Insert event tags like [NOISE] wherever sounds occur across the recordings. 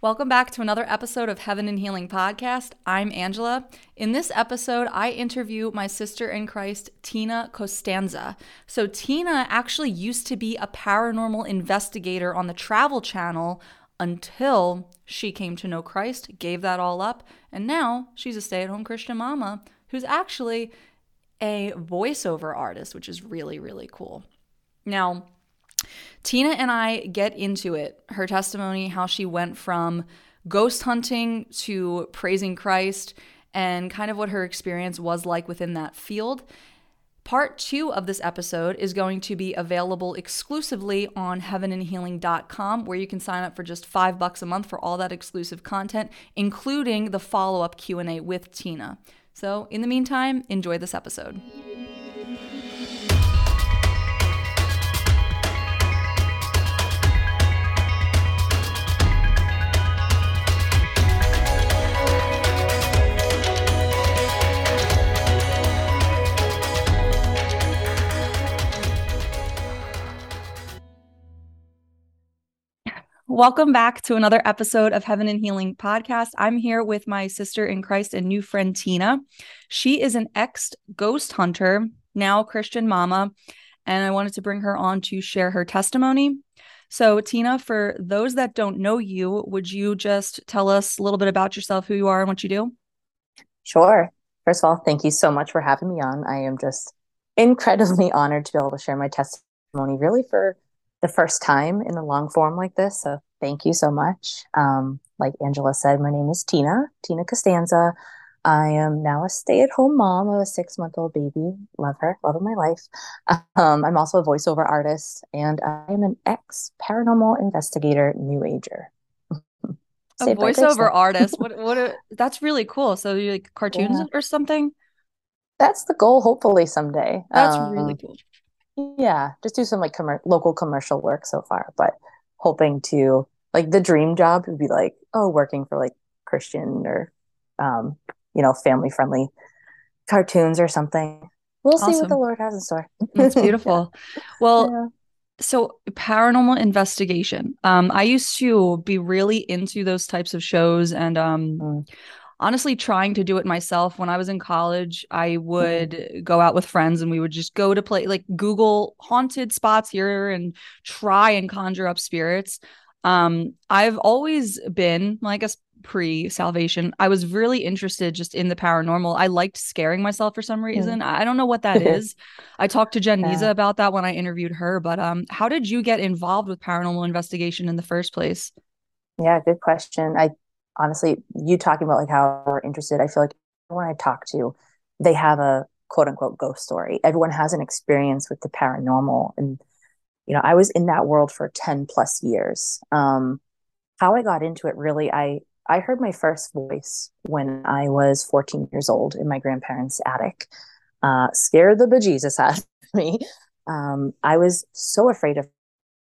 Welcome back to another episode of Heaven and Healing Podcast. I'm Angela. In this episode, I interview my sister in Christ, Tina Constanza. So, Tina actually used to be a paranormal investigator on the Travel Channel until she came to know Christ, gave that all up, and now she's a stay at home Christian mama who's actually a voiceover artist, which is really, really cool. Now, Tina and I get into it, her testimony, how she went from ghost hunting to praising Christ, and kind of what her experience was like within that field. Part two of this episode is going to be available exclusively on heavenandhealing.com, where you can sign up for just five bucks a month for all that exclusive content, including the follow-up Q&A with Tina. So in the meantime, enjoy this episode. Welcome back to another episode of Heaven and Healing podcast. I'm here with my sister in Christ and new friend Tina. She is an ex ghost hunter, now Christian mama, and I wanted to bring her on to share her testimony. So, Tina, for those that don't know you, would you just tell us a little bit about yourself, who you are, and what you do? Sure. First of all, thank you so much for having me on. I am just incredibly [LAUGHS] honored to be able to share my testimony really for the first time in a long form like this. So thank you so much. Um, like Angela said, my name is Tina, Tina Constanza. I am now a stay at home mom of a six month old baby. Love her, love of my life. Um, I'm also a voiceover artist and I am an ex paranormal investigator, new ager. [LAUGHS] a voiceover artist. What, [LAUGHS] what, a, that's really cool. So you like cartoons yeah. or something? That's the goal, hopefully someday. That's um, really cool yeah just do some like com- local commercial work so far but hoping to like the dream job would be like oh working for like christian or um you know family friendly cartoons or something. We'll awesome. see what the lord has in store. It's [LAUGHS] beautiful. Well yeah. so paranormal investigation. Um i used to be really into those types of shows and um mm honestly trying to do it myself when i was in college i would mm-hmm. go out with friends and we would just go to play like google haunted spots here and try and conjure up spirits um i've always been well, i guess pre salvation i was really interested just in the paranormal i liked scaring myself for some reason mm-hmm. i don't know what that [LAUGHS] is i talked to jen yeah. about that when i interviewed her but um how did you get involved with paranormal investigation in the first place yeah good question i honestly, you talking about like how we're interested, I feel like everyone I talk to, they have a quote unquote ghost story. Everyone has an experience with the paranormal. And, you know, I was in that world for 10 plus years. Um, how I got into it really, I, I heard my first voice when I was 14 years old in my grandparents' attic. Uh, scared the bejesus [LAUGHS] out of me. Um, I was so afraid of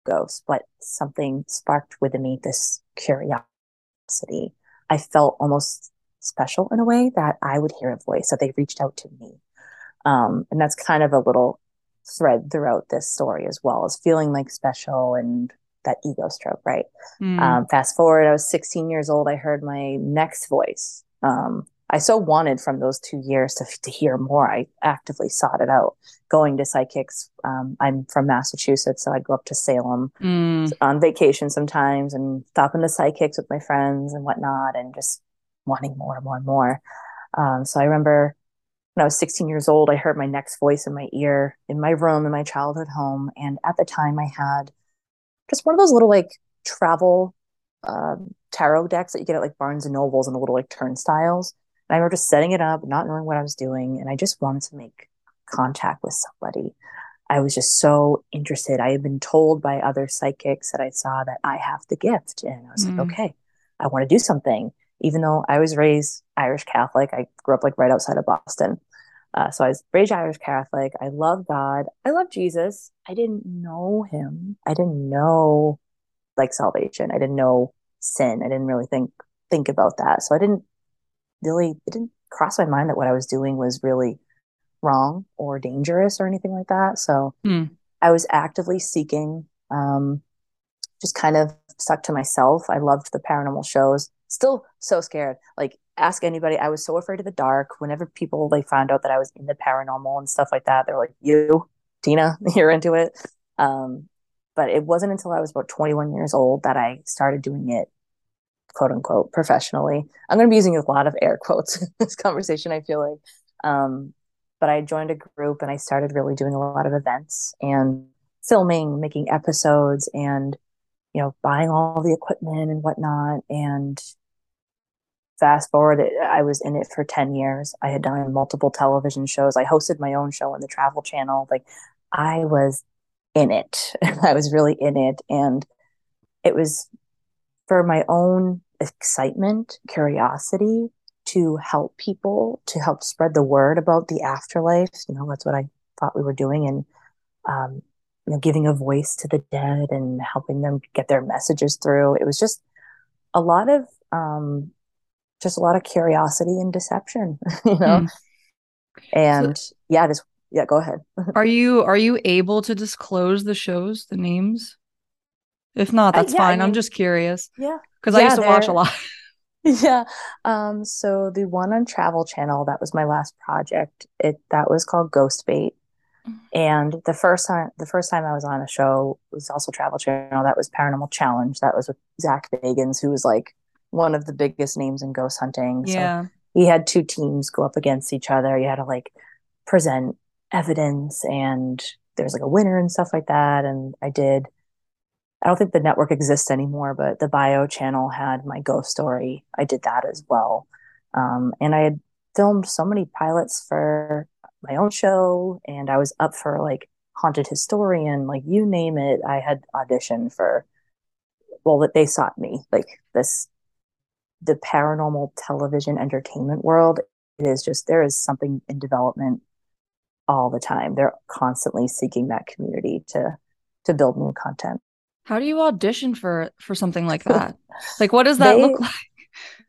ghosts, but something sparked within me this curiosity. I felt almost special in a way that I would hear a voice that they reached out to me. Um, and that's kind of a little thread throughout this story as well as feeling like special and that ego stroke, right? Mm. Um, fast forward, I was 16 years old. I heard my next voice. Um, I so wanted from those two years to, to hear more. I actively sought it out, going to psychics. Um, I'm from Massachusetts, so I'd go up to Salem mm. on vacation sometimes and stop into psychics with my friends and whatnot, and just wanting more and more and more. Um, so I remember when I was 16 years old, I heard my next voice in my ear in my room in my childhood home. And at the time, I had just one of those little like travel um, tarot decks that you get at like Barnes and Nobles and the little like turnstiles. I remember just setting it up, not knowing what I was doing, and I just wanted to make contact with somebody. I was just so interested. I had been told by other psychics that I saw that I have the gift. And I was mm. like, okay, I want to do something. Even though I was raised Irish Catholic, I grew up like right outside of Boston. Uh, so I was raised Irish Catholic. I love God. I love Jesus. I didn't know him. I didn't know like salvation. I didn't know sin. I didn't really think think about that. So I didn't really it didn't cross my mind that what I was doing was really wrong or dangerous or anything like that. So mm. I was actively seeking um, just kind of stuck to myself. I loved the paranormal shows. Still so scared. Like ask anybody. I was so afraid of the dark. Whenever people like found out that I was in the paranormal and stuff like that, they're like, "You, Tina, [LAUGHS] you're into it." Um, but it wasn't until I was about 21 years old that I started doing it, quote unquote, professionally. I'm going to be using a lot of air quotes [LAUGHS] in this conversation. I feel like, um, but I joined a group and I started really doing a lot of events and filming, making episodes, and you know, buying all the equipment and whatnot. And fast forward, I was in it for 10 years. I had done multiple television shows. I hosted my own show on the Travel Channel. Like, I was in it. [LAUGHS] I was really in it. And it was for my own excitement, curiosity to help people, to help spread the word about the afterlife. You know, that's what I thought we were doing. And, um, you know, giving a voice to the dead and helping them get their messages through. It was just a lot of, um, just a lot of curiosity and deception, [LAUGHS] you know? Mm. And so, yeah, just yeah, go ahead. [LAUGHS] are you are you able to disclose the shows, the names? If not, that's uh, yeah, fine. I am just curious. Yeah. Because yeah, I used to watch a lot. [LAUGHS] [LAUGHS] yeah. Um, so the one on Travel Channel, that was my last project. It that was called Ghost Bait. Mm-hmm. And the first time the first time I was on a show was also Travel Channel. That was Paranormal Challenge. That was with Zak Bagans, who was like one of the biggest names in ghost hunting. Yeah. So he had two teams go up against each other. You had to like present evidence and there's like a winner and stuff like that. And I did, I don't think the network exists anymore, but the bio channel had my ghost story. I did that as well. Um, and I had filmed so many pilots for my own show and I was up for like haunted historian, like you name it. I had auditioned for, well, that they sought me like this, the paranormal television entertainment world. It is just, there is something in development all the time. They're constantly seeking that community to to build new content. How do you audition for for something like that? like what does that they, look [LAUGHS] like?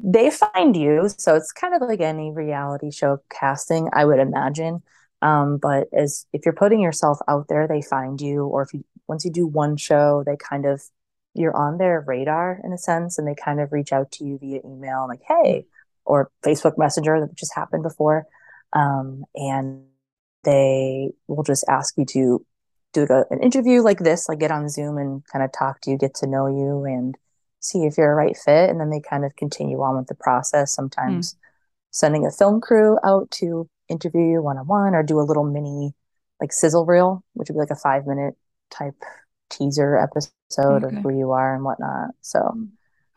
They find you, so it's kind of like any reality show casting, I would imagine. Um, but as if you're putting yourself out there, they find you, or if you once you do one show, they kind of you're on their radar in a sense, and they kind of reach out to you via email, like hey, or Facebook Messenger, that just happened before, um, and they will just ask you to do an interview like this, like get on Zoom and kind of talk to you, get to know you, and see if you're a right fit. And then they kind of continue on with the process. Sometimes mm. sending a film crew out to interview you one on one or do a little mini like sizzle reel, which would be like a five minute type teaser episode okay. of who you are and whatnot. So,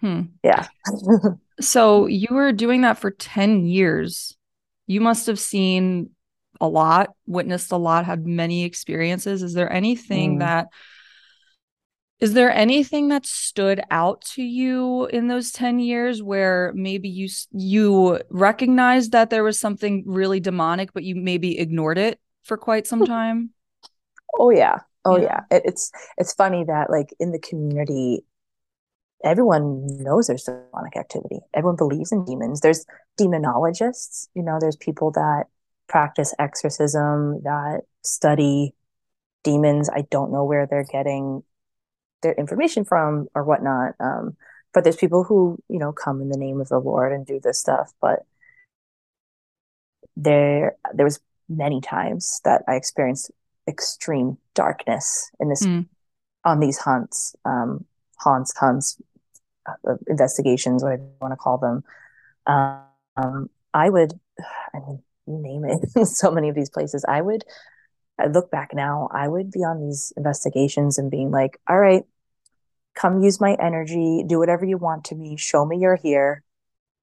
hmm. yeah. [LAUGHS] so you were doing that for 10 years. You must have seen a lot, witnessed a lot, had many experiences. Is there anything mm. that is there anything that stood out to you in those 10 years where maybe you you recognized that there was something really demonic but you maybe ignored it for quite some [LAUGHS] time? Oh yeah. Oh yeah. yeah. It, it's it's funny that like in the community everyone knows there's demonic activity. Everyone believes in demons. There's demonologists, you know, there's people that practice exorcism, that study demons. I don't know where they're getting their information from or whatnot. Um, but there's people who, you know, come in the name of the Lord and do this stuff. But there, there was many times that I experienced extreme darkness in this mm. on these hunts, um, haunts, hunts, uh, investigations, whatever you want to call them. Um, I would, I mean, name it, [LAUGHS] so many of these places. I would, I look back now, I would be on these investigations and being like, all right, come use my energy, do whatever you want to me, show me you're here.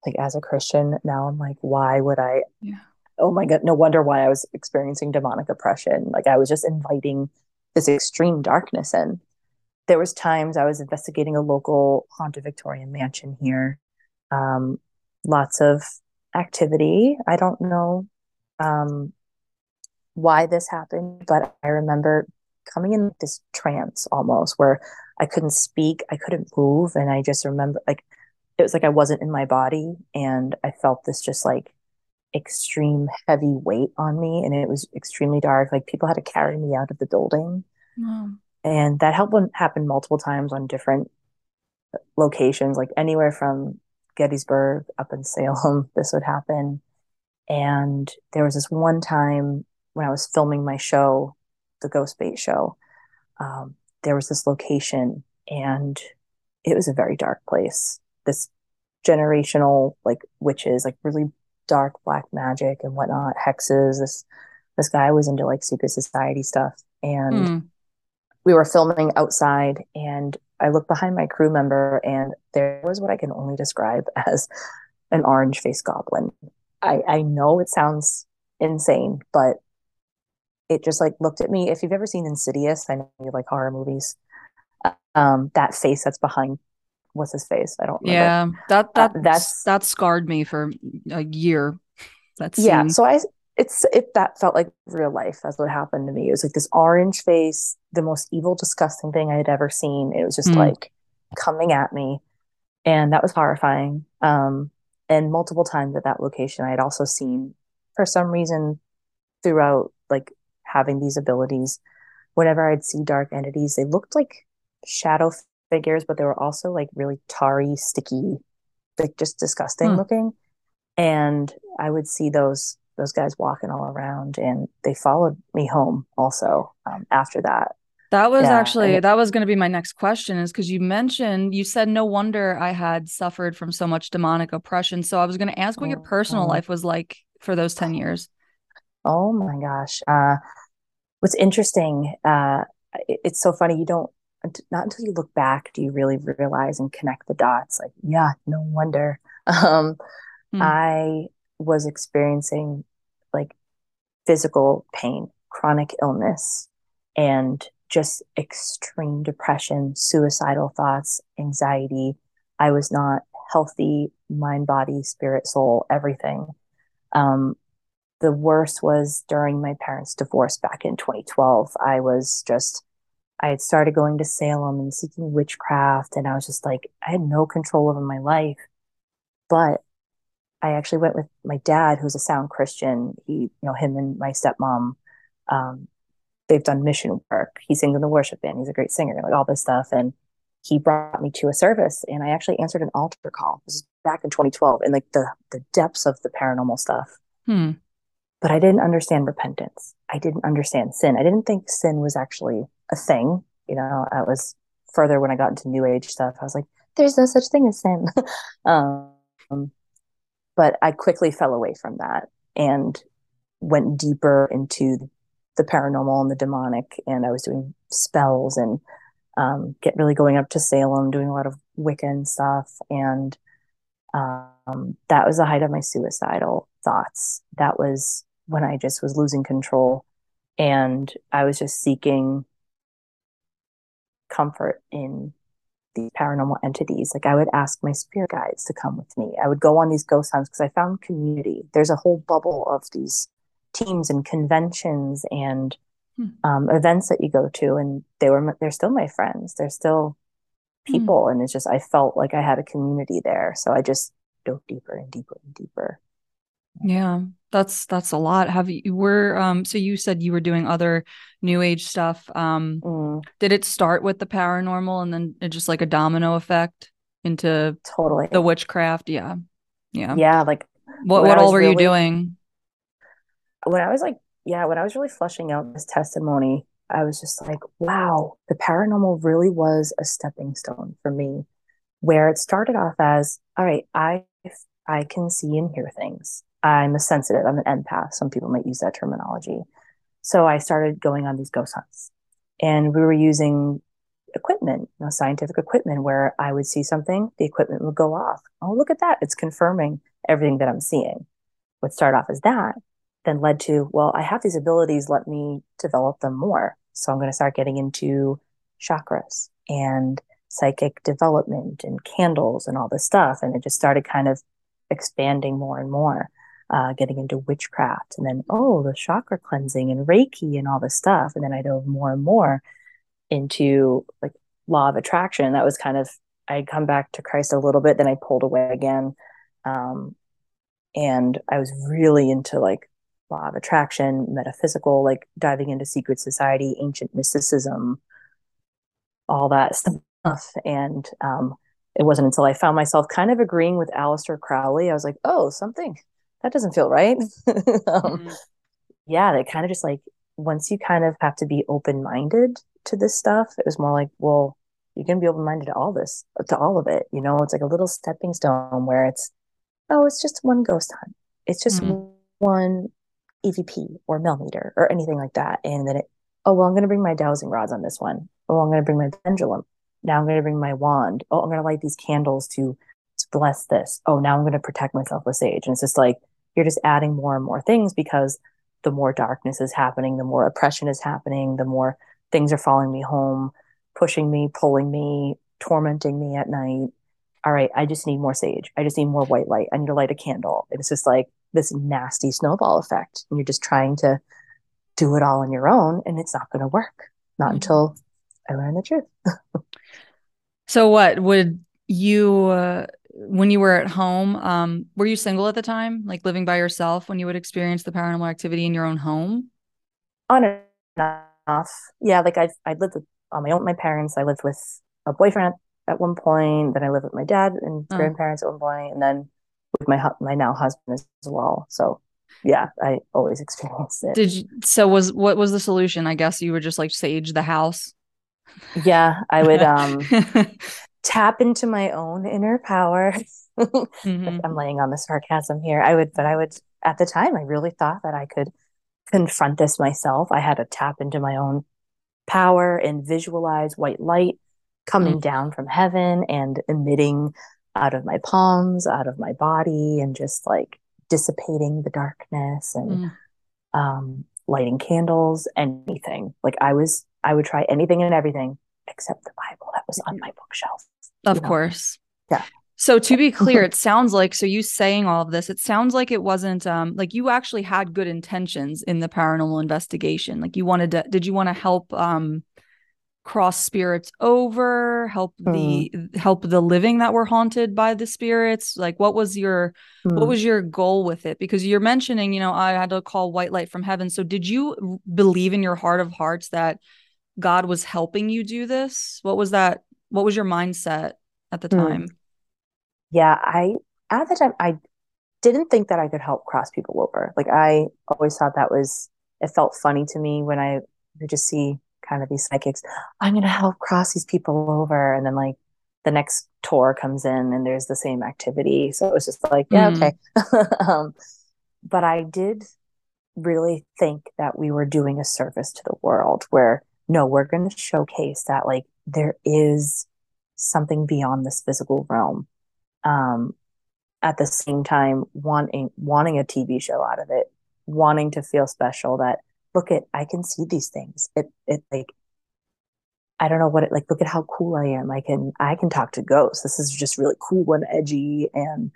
Like as a Christian, now I'm like, why would I? Yeah. Oh my God, no wonder why I was experiencing demonic oppression. Like I was just inviting this extreme darkness in. There was times I was investigating a local haunted Victorian mansion here. Um, lots of activity. I don't know um, why this happened, but I remember coming in this trance almost where I couldn't speak, I couldn't move, and I just remember like it was like I wasn't in my body, and I felt this just like extreme heavy weight on me, and it was extremely dark. Like people had to carry me out of the building, wow. and that happened happened multiple times on different locations, like anywhere from Gettysburg up in Salem, [LAUGHS] this would happen. And there was this one time when I was filming my show, the Ghost Bait show, um, there was this location and it was a very dark place. This generational like witches, like really dark black magic and whatnot, hexes. This this guy was into like secret society stuff. And mm. we were filming outside and I looked behind my crew member and there was what I can only describe [LAUGHS] as an orange face goblin. I, I know it sounds insane, but it just like looked at me. If you've ever seen Insidious, I know you like horror movies. Um, that face that's behind what's his face? I don't remember. Yeah, that that uh, that's that scarred me for a year. That's yeah. So I it's it that felt like real life. That's what happened to me. It was like this orange face, the most evil, disgusting thing I had ever seen. It was just mm. like coming at me, and that was horrifying. Um, and multiple times at that location, I had also seen, for some reason, throughout like having these abilities, whenever I'd see dark entities, they looked like shadow figures, but they were also like really tarry, sticky, like just disgusting hmm. looking. And I would see those those guys walking all around, and they followed me home also um, after that. That was yeah, actually that was going to be my next question is because you mentioned you said no wonder I had suffered from so much demonic oppression. So I was going to ask what your personal mm-hmm. life was like for those 10 years. Oh my gosh. Uh, what's interesting, uh, it, it's so funny. You don't not until you look back do you really realize and connect the dots like yeah no wonder [LAUGHS] um, hmm. i was experiencing like physical pain chronic illness and just extreme depression suicidal thoughts anxiety i was not healthy mind body spirit soul everything um, the worst was during my parents divorce back in 2012 i was just I had started going to Salem and seeking witchcraft, and I was just like, I had no control over my life. But I actually went with my dad, who's a sound Christian. He, you know, him and my stepmom, um, they've done mission work. He sings in the worship band. He's a great singer, like all this stuff. And he brought me to a service, and I actually answered an altar call. This is back in 2012, and like the the depths of the paranormal stuff. Hmm. But I didn't understand repentance. I didn't understand sin. I didn't think sin was actually a thing. You know, I was further when I got into new age stuff. I was like, there's no such thing as sin. [LAUGHS] um, but I quickly fell away from that and went deeper into the paranormal and the demonic. And I was doing spells and um, get really going up to Salem, doing a lot of Wiccan stuff. And um, that was the height of my suicidal thoughts. That was when I just was losing control. And I was just seeking comfort in these paranormal entities. Like I would ask my spirit guides to come with me. I would go on these ghost hunts because I found community. There's a whole bubble of these teams and conventions and hmm. um, events that you go to, and they were they're still my friends. They're still hmm. people, hmm. and it's just I felt like I had a community there. So I just dove deeper and deeper and deeper. Yeah, that's that's a lot. Have you were um so you said you were doing other new age stuff. Um mm. did it start with the paranormal and then it just like a domino effect into totally the witchcraft? Yeah. Yeah. Yeah, like what what all were really, you doing? When I was like yeah, when I was really flushing out this testimony, I was just like, wow, the paranormal really was a stepping stone for me where it started off as all right, I I can see and hear things. I'm a sensitive, I'm an empath. Some people might use that terminology. So I started going on these ghost hunts and we were using equipment, you know, scientific equipment where I would see something, the equipment would go off. Oh, look at that. It's confirming everything that I'm seeing. Would start off as that, then led to, well, I have these abilities, let me develop them more. So I'm going to start getting into chakras and psychic development and candles and all this stuff. And it just started kind of expanding more and more uh, getting into witchcraft and then oh the chakra cleansing and reiki and all this stuff and then i dove more and more into like law of attraction that was kind of i'd come back to christ a little bit then i pulled away again um, and i was really into like law of attraction metaphysical like diving into secret society ancient mysticism all that stuff and um, it wasn't until I found myself kind of agreeing with Aleister Crowley. I was like, oh, something that doesn't feel right. [LAUGHS] um, mm-hmm. Yeah, that kind of just like once you kind of have to be open minded to this stuff, it was more like, well, you can be open minded to all this, to all of it. You know, it's like a little stepping stone where it's, oh, it's just one ghost hunt. It's just mm-hmm. one EVP or millimeter or anything like that. And then it, oh, well, I'm going to bring my dowsing rods on this one. Oh, I'm going to bring my pendulum. Now I'm going to bring my wand. Oh, I'm going to light these candles to bless this. Oh, now I'm going to protect myself with sage. And it's just like, you're just adding more and more things because the more darkness is happening, the more oppression is happening, the more things are following me home, pushing me, pulling me, tormenting me at night. All right, I just need more sage. I just need more white light. I need to light a candle. It's just like this nasty snowball effect. And you're just trying to do it all on your own, and it's not going to work. Not mm-hmm. until I learn the truth. [LAUGHS] so, what would you, uh, when you were at home, um, were you single at the time, like living by yourself when you would experience the paranormal activity in your own home? On and off. Yeah, like I I lived with on my own my parents. I lived with a boyfriend at one point. Then I lived with my dad and oh. grandparents at one point, and then with my my now husband as well. So yeah, I always [LAUGHS] experienced it. Did you? So was what was the solution? I guess you would just like sage the house. Yeah, I would um [LAUGHS] tap into my own inner power. [LAUGHS] mm-hmm. I'm laying on the sarcasm here. I would, but I would at the time I really thought that I could confront this myself. I had to tap into my own power and visualize white light coming mm-hmm. down from heaven and emitting out of my palms, out of my body, and just like dissipating the darkness and mm. um, lighting candles, anything. Like I was, I would try anything and everything except the Bible that was on my bookshelf. Of know? course. Yeah. So to be [LAUGHS] clear, it sounds like so you saying all of this, it sounds like it wasn't um like you actually had good intentions in the paranormal investigation. Like you wanted to did you want to help um cross spirits over, help the mm. help the living that were haunted by the spirits? Like what was your mm. what was your goal with it? Because you're mentioning, you know, I had to call white light from heaven. So did you believe in your heart of hearts that God was helping you do this? What was that? What was your mindset at the hmm. time? Mm. Yeah, I at the time I didn't think that I could help cross people over. Like I always thought that was it felt funny to me when I would just see kind of these psychics. I'm going to help cross these people over, and then like the next tour comes in and there's the same activity. So it was just like, yeah, mm. okay. [LAUGHS] um, but I did really think that we were doing a service to the world where no, we're going to showcase that like there is something beyond this physical realm. Um, at the same time, wanting wanting a TV show out of it, wanting to feel special. That look at I can see these things. It it like I don't know what it like. Look at how cool I am. I can I can talk to ghosts. This is just really cool and edgy and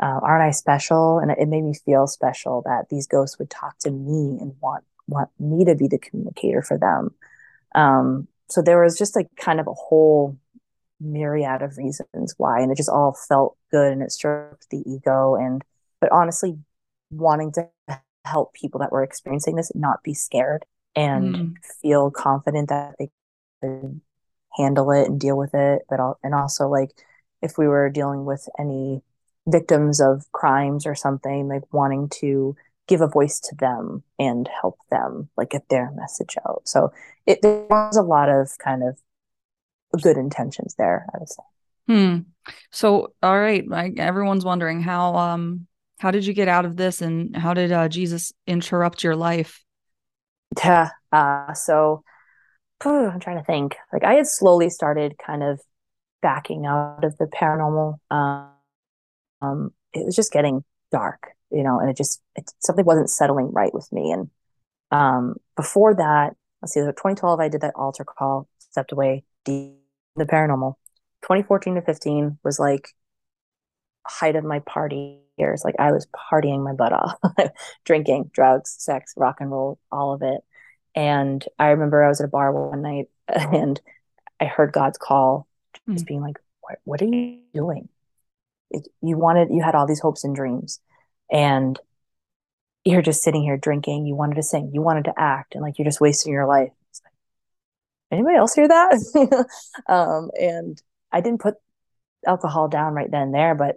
uh, aren't I special? And it made me feel special that these ghosts would talk to me and want want me to be the communicator for them. Um, so there was just like kind of a whole myriad of reasons why, and it just all felt good and it stroked the ego. And, but honestly, wanting to help people that were experiencing this not be scared and mm. feel confident that they could handle it and deal with it. But, all, and also like if we were dealing with any victims of crimes or something, like wanting to give a voice to them and help them like get their message out. So it there was a lot of kind of good intentions there, I would say. Hmm. So all right, I, everyone's wondering how um how did you get out of this and how did uh, Jesus interrupt your life? Yeah. Uh, so I'm trying to think. Like I had slowly started kind of backing out of the paranormal. Um, um, it was just getting dark you know, and it just it, something wasn't settling right with me. And um, before that, let's see, 2012, I did that altar call, stepped away, deep the paranormal. 2014 to 15 was like height of my party years. Like I was partying my butt off, [LAUGHS] drinking, drugs, sex, rock and roll, all of it. And I remember I was at a bar one night [LAUGHS] and I heard God's call, just mm. being like, what, what are you doing? It, you wanted, you had all these hopes and dreams and you're just sitting here drinking you wanted to sing you wanted to act and like you're just wasting your life like, anybody else hear that [LAUGHS] um, and i didn't put alcohol down right then and there, but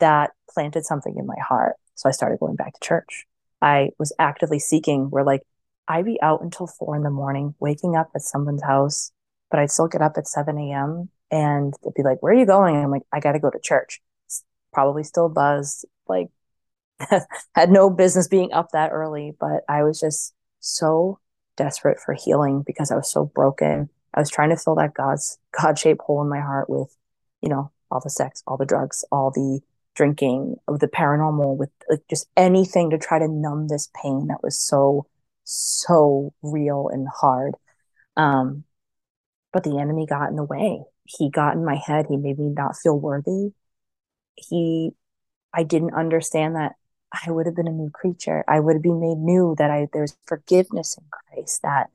that planted something in my heart. So I started going back to church. I was actively seeking where like I'd be out until four in the morning, waking up at someone's house, but I'd still get up at 7 a.m. and they'd be like, Where are you going? I'm like, I got to go to church. Probably still buzzed, like, [LAUGHS] had no business being up that early, but I was just so desperate for healing because I was so broken. I was trying to fill that God's God shaped hole in my heart with, you know, all the sex, all the drugs, all the drinking, of the paranormal, with like, just anything to try to numb this pain that was so, so real and hard. Um, but the enemy got in the way. He got in my head. He made me not feel worthy. He, I didn't understand that I would have been a new creature. I would have been made new, that I there's forgiveness in Christ, that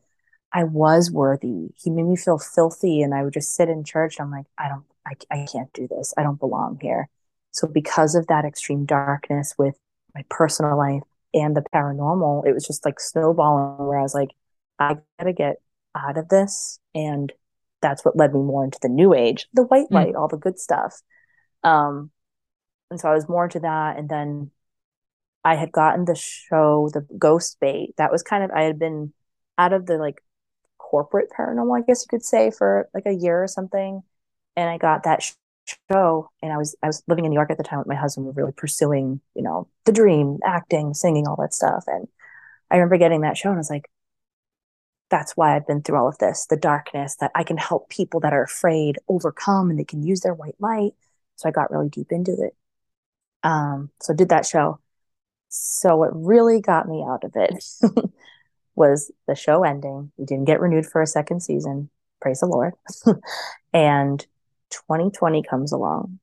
I was worthy. He made me feel filthy. And I would just sit in church. I'm like, I don't, I, I can't do this. I don't belong here. So because of that extreme darkness with my personal life and the paranormal, it was just like snowballing where I was like, I gotta get out of this. And that's what led me more into the new age, the white hmm. light, mm. all the good stuff. Um, and so I was more into that. And then I had gotten the show, the Ghost Bait. That was kind of, I had been out of the like corporate paranormal, I guess you could say, for like a year or something. And I got that show and I was I was living in New York at the time with my husband. We were really pursuing, you know, the dream, acting, singing, all that stuff. And I remember getting that show and I was like, that's why I've been through all of this, the darkness, that I can help people that are afraid overcome and they can use their white light. So I got really deep into it. Um, so did that show. So what really got me out of it [LAUGHS] was the show ending. We didn't get renewed for a second season. Praise the Lord. [LAUGHS] and 2020 comes along,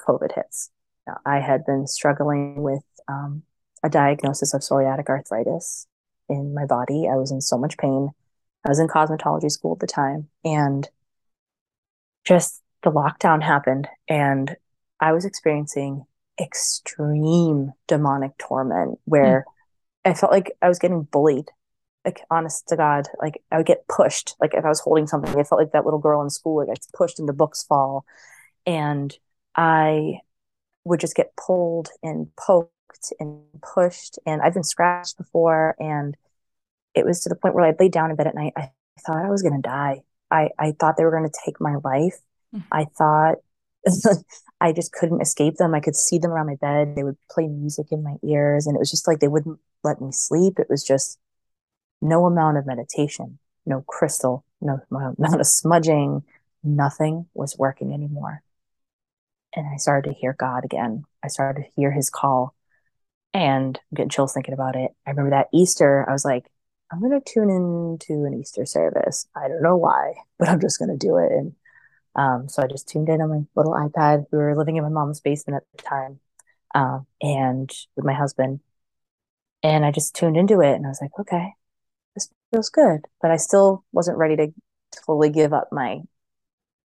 COVID hits. Now, I had been struggling with um, a diagnosis of psoriatic arthritis in my body. I was in so much pain. I was in cosmetology school at the time, and just the lockdown happened, and I was experiencing extreme demonic torment where mm. I felt like I was getting bullied. Like honest to God, like I would get pushed. Like if I was holding something, I felt like that little girl in school like i gets pushed and the books fall. And I would just get pulled and poked and pushed. And I've been scratched before. And it was to the point where I'd lay down in bed at night. I thought I was gonna die. I, I thought they were gonna take my life. Mm. I thought [LAUGHS] I just couldn't escape them. I could see them around my bed. They would play music in my ears, and it was just like they wouldn't let me sleep. It was just no amount of meditation, no crystal, no [LAUGHS] amount of smudging, nothing was working anymore. And I started to hear God again. I started to hear his call, and I'm getting chills thinking about it. I remember that Easter, I was like, I'm going to tune into an Easter service. I don't know why, [LAUGHS] but I'm just going to do it. And um, so I just tuned in on my little iPad. We were living in my mom's basement at the time, uh, and with my husband, and I just tuned into it, and I was like, okay, feels good, but I still wasn't ready to totally give up my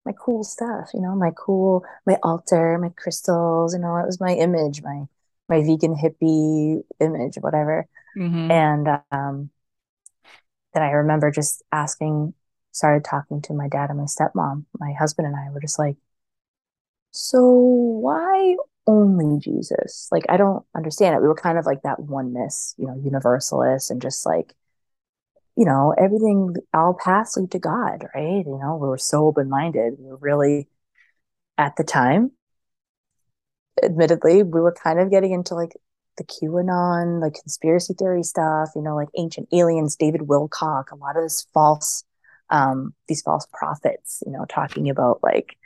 my cool stuff, you know, my cool my altar, my crystals, you know, it was my image, my my vegan hippie image, whatever. Mm-hmm. And um, then I remember just asking started talking to my dad and my stepmom, my husband and I were just like, so why only Jesus? Like, I don't understand it. We were kind of like that oneness, you know, universalist and just like, you know, everything, all paths lead to God, right? You know, we were so open minded. We were really, at the time, admittedly, we were kind of getting into like the QAnon, like conspiracy theory stuff, you know, like ancient aliens, David Wilcock, a lot of this false um, these false prophets, you know, talking about like,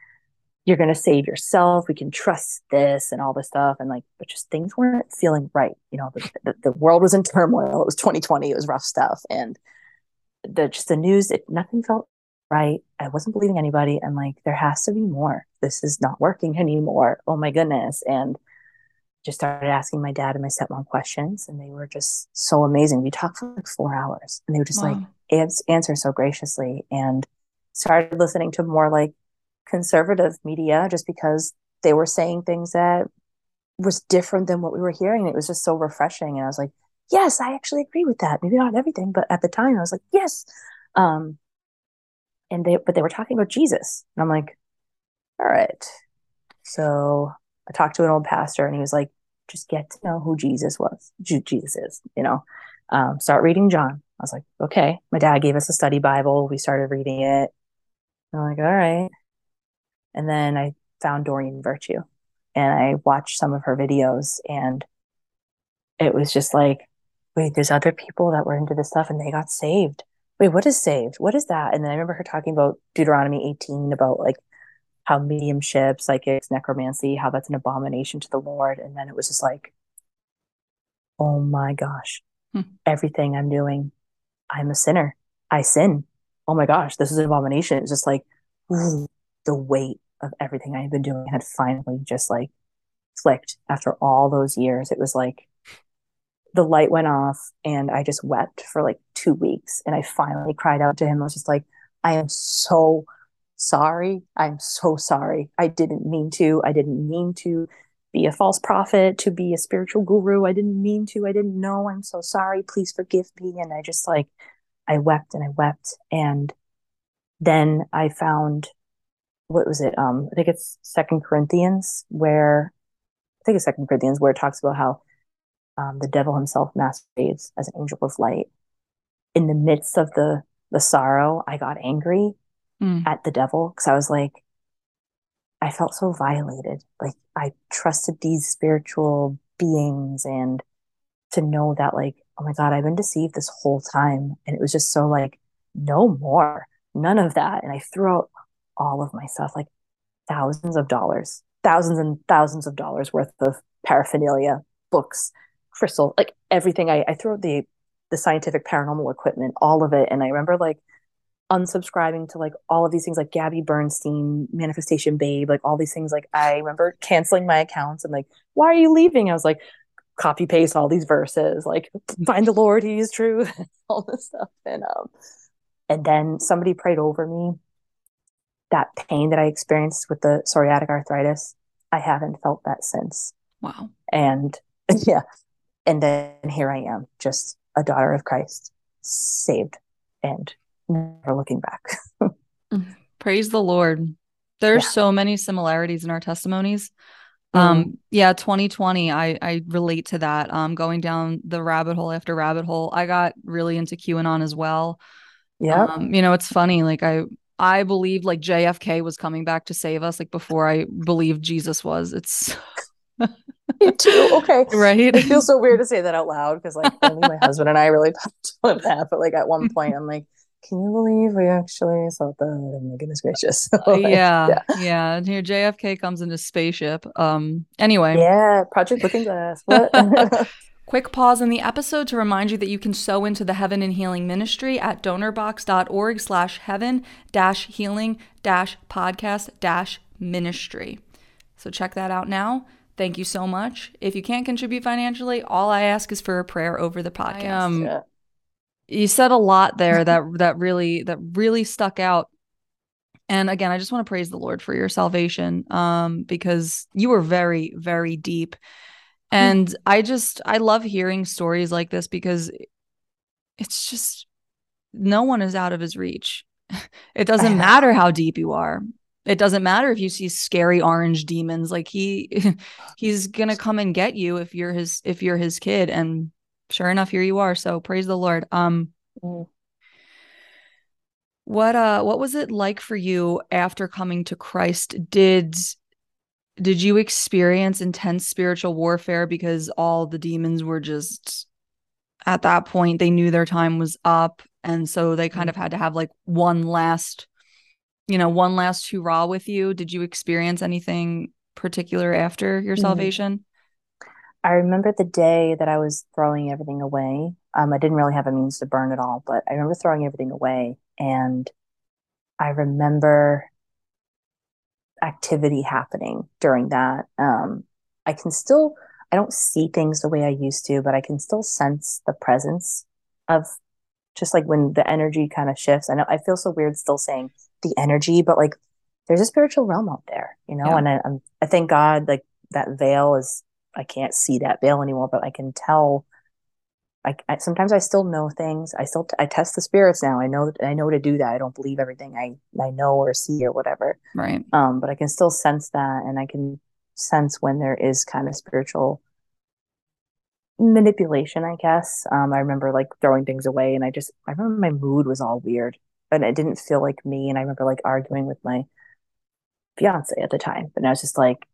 you're going to save yourself. We can trust this and all this stuff. And like, but just things weren't feeling right. You know, the, the, the world was in turmoil. It was 2020. It was rough stuff. And the, just the news, it, nothing felt right. I wasn't believing anybody. And like, there has to be more. This is not working anymore. Oh my goodness. And just started asking my dad and my stepmom questions and they were just so amazing. We talked for like four hours and they were just wow. like, answer so graciously and started listening to more like conservative media just because they were saying things that was different than what we were hearing. It was just so refreshing. And I was like, yes, I actually agree with that. Maybe not everything, but at the time I was like, yes. Um, and they, but they were talking about Jesus. And I'm like, all right, So I talked to an old pastor and he was like, just get to know who Jesus was, Jesus is, you know, um, start reading John. I was like, okay. My dad gave us a study Bible. We started reading it. I'm like, all right. And then I found Doreen Virtue and I watched some of her videos and it was just like, wait, there's other people that were into this stuff and they got saved. Wait, what is saved? What is that? And then I remember her talking about Deuteronomy 18 about like how mediumship, psychics, necromancy, how that's an abomination to the Lord. And then it was just like, oh my gosh, hmm. everything I'm doing, I'm a sinner. I sin. Oh my gosh, this is an abomination. It's just like ooh, the weight of everything I had been doing had finally just like flicked after all those years. It was like the light went off and I just wept for like two weeks. And I finally cried out to him. I was just like, I am so sorry. I'm so sorry. I didn't mean to. I didn't mean to be a false prophet, to be a spiritual guru. I didn't mean to. I didn't know. I'm so sorry. Please forgive me. And I just like, I wept and I wept. And then I found, what was it? Um, I think it's Second Corinthians, where I think it's Second Corinthians, where it talks about how um, the devil himself masquerades as an angel of light. In the midst of the the sorrow, I got angry mm. at the devil because I was like, I felt so violated. Like I trusted these spiritual beings and to know that like, oh my God, I've been deceived this whole time. And it was just so like, no more, none of that. And I threw out all of my stuff, like thousands of dollars, thousands and thousands of dollars worth of paraphernalia, books, crystal, like everything. I, I threw the the scientific paranormal equipment, all of it. And I remember like unsubscribing to like all of these things like Gabby Bernstein, Manifestation Babe, like all these things. Like I remember canceling my accounts and like, why are you leaving? I was like, copy paste all these verses, like find the Lord, he is true, [LAUGHS] all this stuff. And um and then somebody prayed over me. That pain that I experienced with the psoriatic arthritis, I haven't felt that since. Wow. And [LAUGHS] yeah. And then here I am, just a daughter of Christ, saved and never looking back. [LAUGHS] Praise the Lord. There's yeah. so many similarities in our testimonies. Mm-hmm. Um, yeah, 2020, I I relate to that. Um, going down the rabbit hole after rabbit hole. I got really into QAnon as well. Yeah. Um, you know, it's funny, like I I believed like JFK was coming back to save us, like before I believed Jesus was. It's [LAUGHS] Me too. Okay. [LAUGHS] Right. It feels so weird to say that out loud because like only my husband and I really [LAUGHS] talked about that. But like at one point I'm like, can you believe we actually saw that? Oh my goodness gracious. So, like, yeah, yeah, yeah. And here JFK comes in a spaceship. Um anyway. Yeah, Project Looking Glass. What? Quick pause in the episode to remind you that you can sow into the Heaven and Healing Ministry at donorbox.org slash heaven dash healing dash podcast dash ministry. So check that out now. Thank you so much. If you can't contribute financially, all I ask is for a prayer over the podcast. I, um, yeah you said a lot there that [LAUGHS] that really that really stuck out and again i just want to praise the lord for your salvation um because you were very very deep and mm-hmm. i just i love hearing stories like this because it's just no one is out of his reach [LAUGHS] it doesn't matter how deep you are it doesn't matter if you see scary orange demons like he [LAUGHS] he's gonna come and get you if you're his if you're his kid and sure enough, here you are. So praise the Lord. Um, mm. what uh, what was it like for you after coming to Christ? Did did you experience intense spiritual warfare because all the demons were just at that point they knew their time was up and so they kind of had to have like one last you know one last hurrah with you did you experience anything particular after your mm. salvation I remember the day that I was throwing everything away. Um, I didn't really have a means to burn it all, but I remember throwing everything away. And I remember activity happening during that. Um, I can still, I don't see things the way I used to, but I can still sense the presence of just like when the energy kind of shifts. I know I feel so weird still saying the energy, but like there's a spiritual realm out there, you know, yeah. and I, I'm, I thank God like that veil is I can't see that veil anymore, but I can tell I, I sometimes I still know things. I still t- I test the spirits now. I know I know to do that. I don't believe everything I I know or see or whatever. Right. Um, but I can still sense that, and I can sense when there is kind of spiritual manipulation. I guess. Um, I remember like throwing things away, and I just I remember my mood was all weird, and it didn't feel like me. And I remember like arguing with my fiance at the time, and I was just like,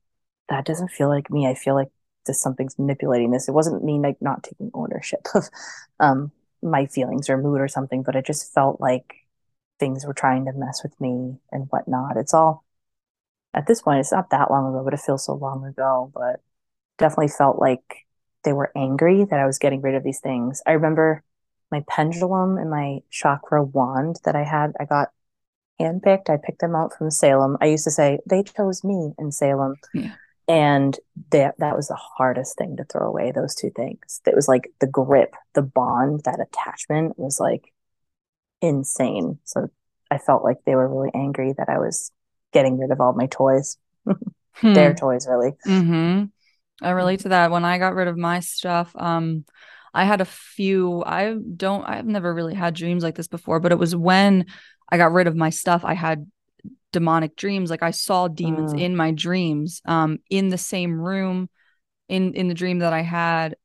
that doesn't feel like me. I feel like just something's manipulating this. It wasn't me like not taking ownership of um my feelings or mood or something, but it just felt like things were trying to mess with me and whatnot. It's all at this point, it's not that long ago, but it feels so long ago. But definitely felt like they were angry that I was getting rid of these things. I remember my pendulum and my chakra wand that I had, I got handpicked. I picked them out from Salem. I used to say, they chose me in Salem. Yeah and that that was the hardest thing to throw away those two things. It was like the grip the bond that attachment was like insane. So i felt like they were really angry that i was getting rid of all my toys. [LAUGHS] Hmm. their toys really. Mm-hmm. i relate to that. When i got rid of my stuff um i had a few i don't i've never really had dreams like this before but it was when i got rid of my stuff i had demonic dreams. Like i saw demons mm. in my dreams um in the same room in in the dream that i had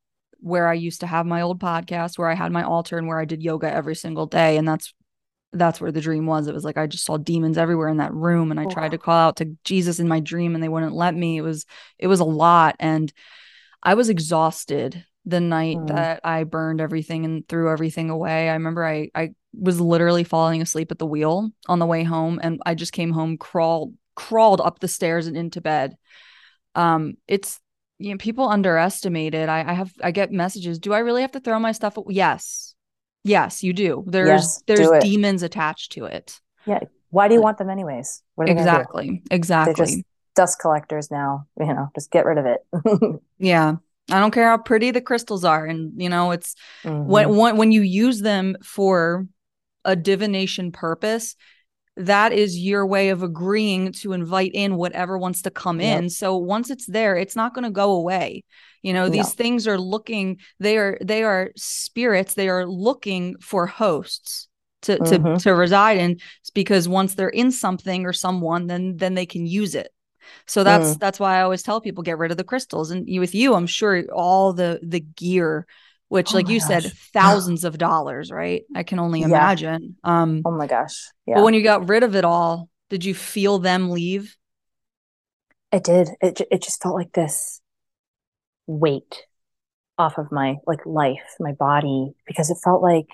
where i used to have my old podcast where i had my altar and where i did yoga every single day. And that's that's where the dream was. It was like i just saw demons everywhere in that room and i tried to call out to jesus in my dream and they wouldn't let me. It was it was a lot. And i was exhausted the night mm. that i burned everything and threw everything away. I remember i i was literally falling asleep at the wheel on the way home and I just came home crawled crawled up the stairs and into bed. Um it's you know people underestimate it. I, I have I get messages, do I really have to throw my stuff? away? Yes. Yes, you do. There's yes, there's demons attached to it. Yeah. Why do you want them anyways? exactly. Exactly. Dust collectors now, you know, just get rid of it. [LAUGHS] yeah. I don't care how pretty the crystals are. And you know, it's mm-hmm. when, when when you use them for a divination purpose, that is your way of agreeing to invite in whatever wants to come yep. in. So once it's there, it's not going to go away. You know, these no. things are looking, they are they are spirits, they are looking for hosts to mm-hmm. to to reside in because once they're in something or someone, then then they can use it. So that's mm. that's why I always tell people get rid of the crystals. And you, with you, I'm sure all the the gear which oh like you gosh. said thousands of dollars right? I can only yeah. imagine. Um oh my gosh. yeah. but when you got rid of it all did you feel them leave? It did. It, it just felt like this weight off of my like life my body because it felt like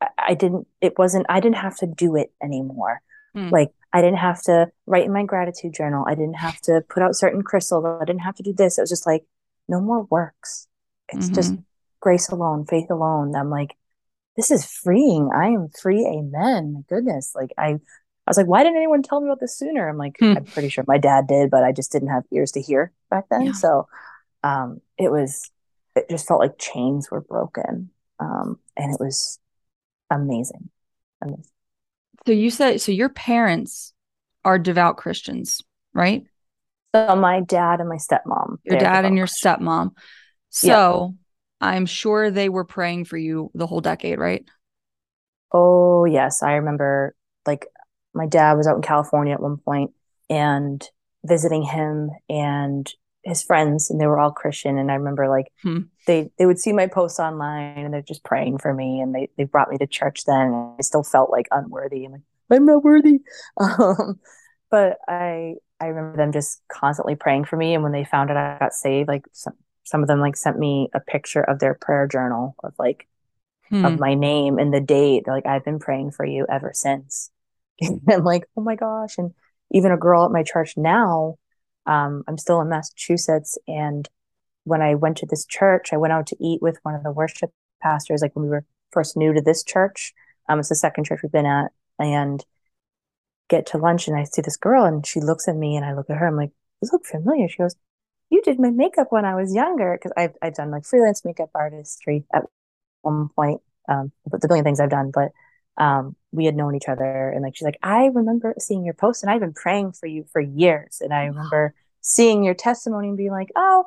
I, I didn't it wasn't i didn't have to do it anymore. Hmm. like i didn't have to write in my gratitude journal. I didn't have to put out certain crystals. I didn't have to do this. It was just like no more works it's mm-hmm. just grace alone, faith alone. I'm like, this is freeing. I am free. Amen. My goodness. Like I, I was like, why didn't anyone tell me about this sooner? I'm like, hmm. I'm pretty sure my dad did, but I just didn't have ears to hear back then. Yeah. So, um, it was, it just felt like chains were broken. Um, and it was amazing. amazing. So you said, so your parents are devout Christians, right? So my dad and my stepmom. Your dad and your stepmom. So yeah. I'm sure they were praying for you the whole decade, right? Oh, yes. I remember like my dad was out in California at one point and visiting him and his friends and they were all Christian and I remember like hmm. they they would see my posts online and they're just praying for me and they they brought me to church then and I still felt like unworthy. I'm like, I'm not worthy. [LAUGHS] Um, but I I remember them just constantly praying for me and when they found out I got saved, like some, some of them like sent me a picture of their prayer journal of like hmm. of my name and the date. They're like, I've been praying for you ever since. [LAUGHS] and like, oh my gosh. And even a girl at my church now, um, I'm still in Massachusetts. And when I went to this church, I went out to eat with one of the worship pastors, like when we were first new to this church. Um, it's the second church we've been at. And get to lunch and I see this girl and she looks at me and I look at her. I'm like, this look familiar. She goes, you did my makeup when I was younger because I've I've done like freelance makeup artistry at one point. Um, but the billion things I've done, but um, we had known each other, and like she's like, I remember seeing your post, and I've been praying for you for years, and I remember seeing your testimony and being like, oh,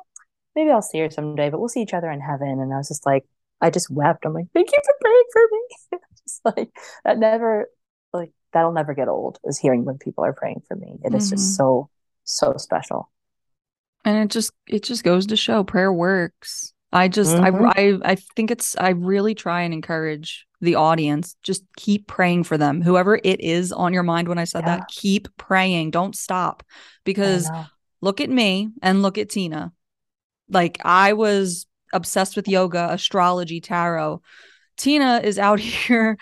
maybe I'll see her someday, but we'll see each other in heaven. And I was just like, I just wept. I'm like, thank you for praying for me. [LAUGHS] just like that never like that'll never get old is hearing when people are praying for me. It is mm-hmm. just so, so special. And it just it just goes to show prayer works. I just mm-hmm. I I I think it's I really try and encourage the audience just keep praying for them. Whoever it is on your mind when I said yeah. that, keep praying. Don't stop. Because look at me and look at Tina. Like I was obsessed with yoga, astrology, tarot. Tina is out [LAUGHS] here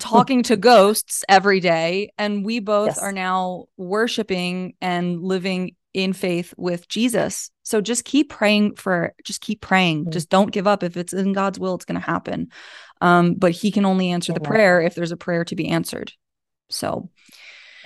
talking to ghosts every day and we both yes. are now worshiping and living in faith with Jesus. So just keep praying for just keep praying. Mm-hmm. Just don't give up. If it's in God's will, it's going to happen. Um, but he can only answer Amen. the prayer if there's a prayer to be answered. So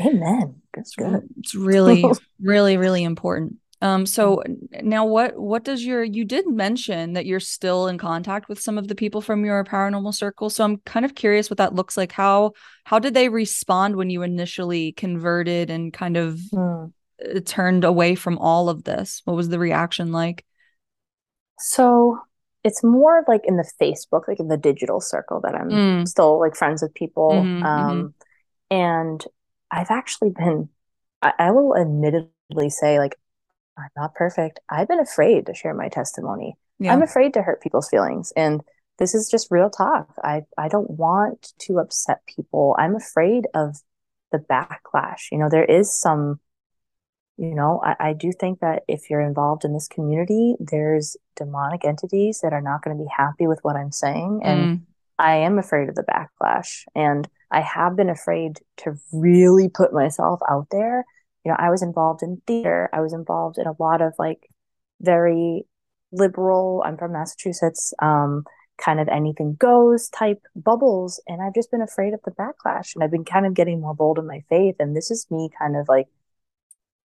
Amen. That's good. It's really, [LAUGHS] really, really important. Um, so mm-hmm. now what what does your you did mention that you're still in contact with some of the people from your paranormal circle. So I'm kind of curious what that looks like. How how did they respond when you initially converted and kind of mm. Turned away from all of this? What was the reaction like? So it's more like in the Facebook, like in the digital circle that I'm mm. still like friends with people. Mm-hmm, um, mm-hmm. and I've actually been I, I will admittedly say like I'm not perfect. I've been afraid to share my testimony. Yeah. I'm afraid to hurt people's feelings. And this is just real talk. I, I don't want to upset people. I'm afraid of the backlash. You know, there is some, you know, I, I do think that if you're involved in this community, there's demonic entities that are not going to be happy with what I'm saying. And mm. I am afraid of the backlash. And I have been afraid to really put myself out there you know, I was involved in theater. I was involved in a lot of like very liberal, I'm from Massachusetts, um, kind of anything goes type bubbles. And I've just been afraid of the backlash. And I've been kind of getting more bold in my faith. And this is me kind of like,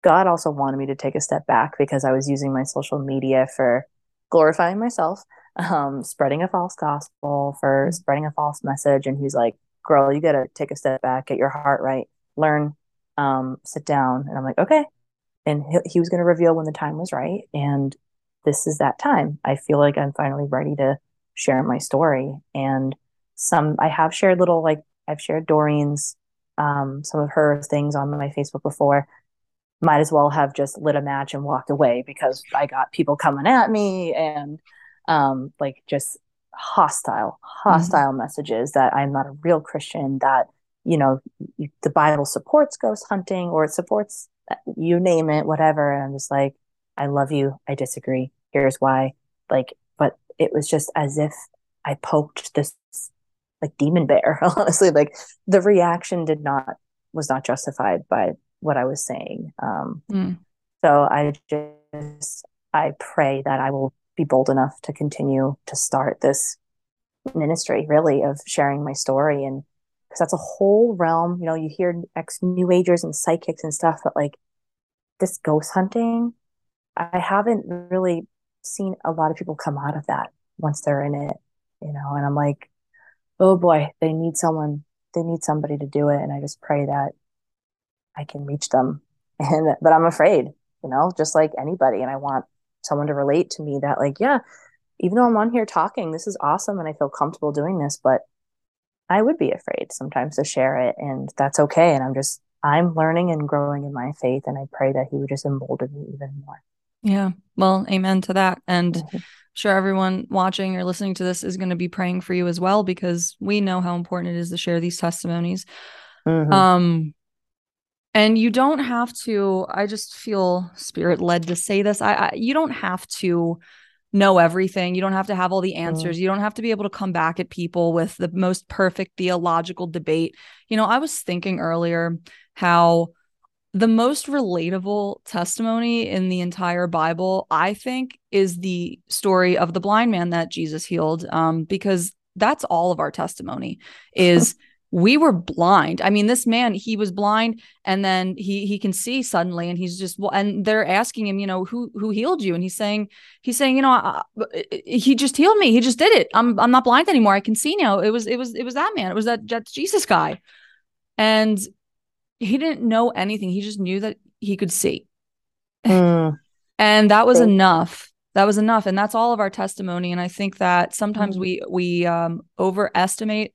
God also wanted me to take a step back because I was using my social media for glorifying myself, um, spreading a false gospel, for spreading a false message. And he's like, girl, you got to take a step back, get your heart right, learn um, sit down. And I'm like, okay. And he, he was going to reveal when the time was right. And this is that time. I feel like I'm finally ready to share my story. And some, I have shared little, like, I've shared Doreen's, um, some of her things on my Facebook before. Might as well have just lit a match and walked away because I got people coming at me and, um, like, just hostile, hostile mm-hmm. messages that I'm not a real Christian, that you know the bible supports ghost hunting or it supports you name it whatever. And i'm just like i love you. I disagree. Here's why. Like but it was just as if i poked this like demon bear [LAUGHS] honestly. Like the reaction did not was not justified by what i was saying um mm. so i just i pray that i will be bold enough to continue to start this ministry really of sharing my story and because that's a whole realm. You know, you hear ex New Agers and psychics and stuff, but like this ghost hunting, I haven't really seen a lot of people come out of that once they're in it, you know, and I'm like, oh boy, they need someone, they need somebody to do it. And I just pray that I can reach them. [LAUGHS] And, but I'm afraid, you know, just like anybody. And I want someone to relate to me that, like, yeah, even though I'm on here talking, this is awesome and I feel comfortable doing this, but I would be afraid sometimes to share it, and that's okay. And I'm just, I'm learning and growing in my faith, and I pray that He would just embolden me even more. Yeah. Well, amen to that. And mm-hmm. sure everyone watching or listening to this is going to be praying for you as well because we know how important it is to share these testimonies. Mm-hmm. Um and you don't have to I just feel spirit led to say this. I, I you don't have to know everything. You don't have to have all the mm-hmm. answers. Mm. You don't have to be able to come back at people with the most perfect theological debate. You know, I was thinking earlier how the most relatable testimony in the entire Bible, I think, is the story of the blind man that Jesus healed. Um, because that's all of our testimony is we were blind. I mean, this man, he was blind and then he he can see suddenly and he's just well and they're asking him, you know, who who healed you? And he's saying he's saying, you know, uh, he just healed me. He just did it. I'm I'm not blind anymore. I can see now. It was it was it was that man. It was that that Jesus guy. And he didn't know anything. He just knew that he could see. Mm. [LAUGHS] and that was enough that was enough and that's all of our testimony and i think that sometimes Mhm. we we um overestimate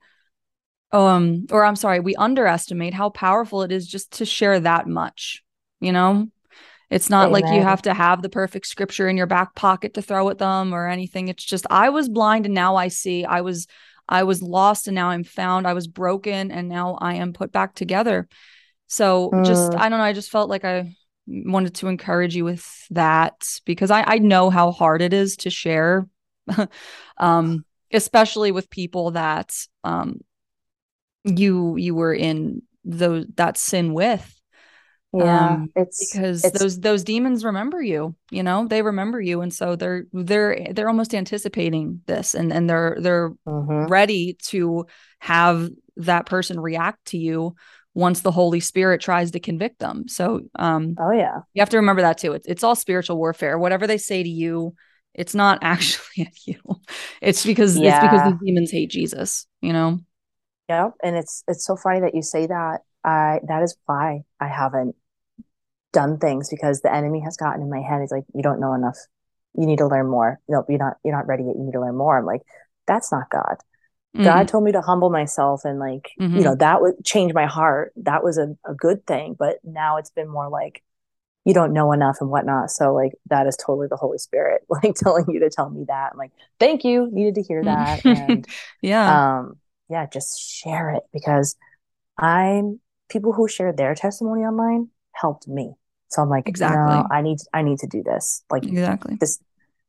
um or i'm sorry we underestimate how powerful it is just to share that much you know? It's not like you have to have the perfect scripture in your back pocket to throw at them or anything. It's just i was blind and now i see. I was i was lost and now i'm found. I was broken and now i am put back together. So just Mm. i don't know i just felt like i wanted to encourage you with that because i i know how hard it is to share [LAUGHS] um especially with people that um you you were in those that sin with. Yeah, um, it's because it's those those demons remember you you know they remember you. And so they're they're they're almost anticipating this and and they're they're mhm. ready to have that person react to you once the holy spirit tries to convict them. So um Oh yeah. you have to remember that too. It's, it's all spiritual warfare. Whatever they say to you it's not [LAUGHS] actually at you. It's because it's because the demons hate jesus you know Yep. And it's it's so funny that you say that. I that is why I haven't done things because the enemy has gotten in my head. He's like, you don't know enough. You need to learn more. Nope, you're not you're not ready yet. You need to learn more. I'm like, that's not God. God told me to humble myself and like, Mhm. you know, that would change my heart. That was a, a good thing. But now it's been more like you don't know enough and whatnot. So like that is totally the Holy Spirit, [LAUGHS] like telling you to tell me that. I'm like, thank you. Needed to hear that. [LAUGHS] And yeah um yeah just share it because i'm people who share their testimony online helped me. So i'm like Exactly. no i need i need to do this. Like exactly. this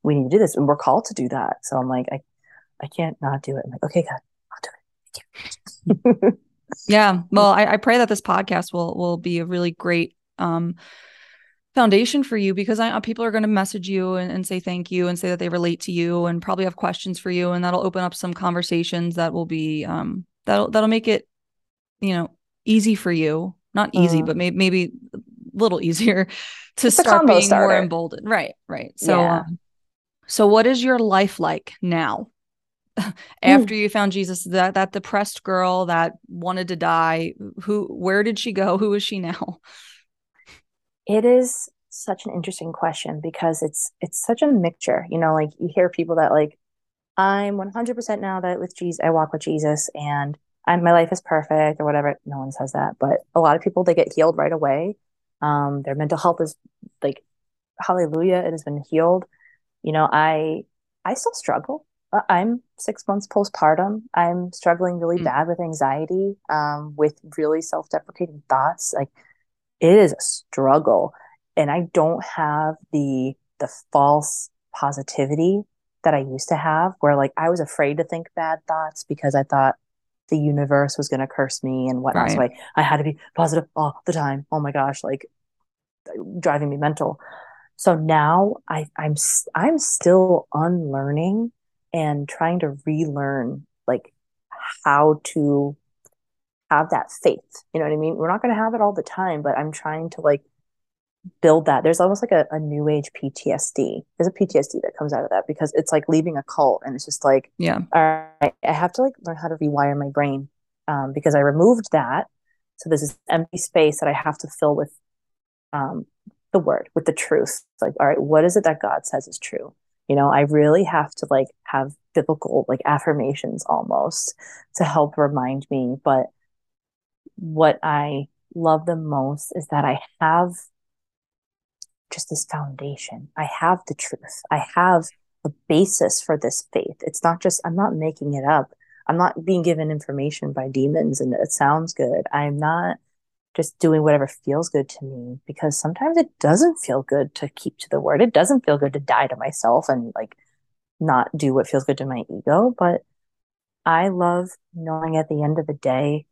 we need to do this and we're called to do that. So i'm like i i can't not do it. I'm like okay god i'll do it. Yeah. [LAUGHS] Well, I, I pray that this podcast will will be a really great um foundation for you because I people are going to message you and, and say thank you and say that they relate to you and probably have questions for you and that'll open up some conversations that will be um that'll that'll make it you know easy for you. Not easy Mm. but maybe maybe a little easier [LAUGHS] to It's start being more emboldened. Right right. So Yeah. um, so what is your life like now? [LAUGHS] After you found jesus that that depressed girl that wanted to die who where did she go? [LAUGHS] Who is she now It is such an interesting question because it's it's such a mixture. You know, like you hear people that like I'm 100% now that with Jesus I walk with Jesus and I'm, my life is perfect or whatever. No one says that, but a lot of people they get healed right away. Um, their mental health is like hallelujah, it has been healed. You know, I I still struggle. I'm six months postpartum. I'm struggling really Mm. bad with anxiety, um, with really self-deprecating thoughts. Like it is a struggle. And i don't have the the false positivity that i used to have where like i was afraid to think bad thoughts because i thought the universe was going to curse me and whatnot. So I, I had to be positive all the time. Oh my gosh like driving me mental. So now i i'm i'm still unlearning and trying to relearn like how to have that faith. You know what I mean? We're not going to have it all the time, but I'm trying to like build that. There's almost like a, a new age PTSD. There's a PTSD that comes out of that because it's like leaving a cult and it's just like, yeah all right, I have to like learn how to rewire my brain um, because I removed that. So there's this empty space that I have to fill with um, the word, with the truth. It's like, all right, what is it that God says is true? You know, I really have to like have biblical like affirmations almost to help remind me. But what I love the most is that I have just this foundation. I have the truth. I have a basis for this faith. It's not just, I'm not making it up. I'm not being given information by demons and it sounds good. I'm not just doing whatever feels good to me because sometimes it doesn't feel good to keep to the word. It doesn't feel good to die to myself and like not do what feels good to my ego. But I love knowing at the end of the day,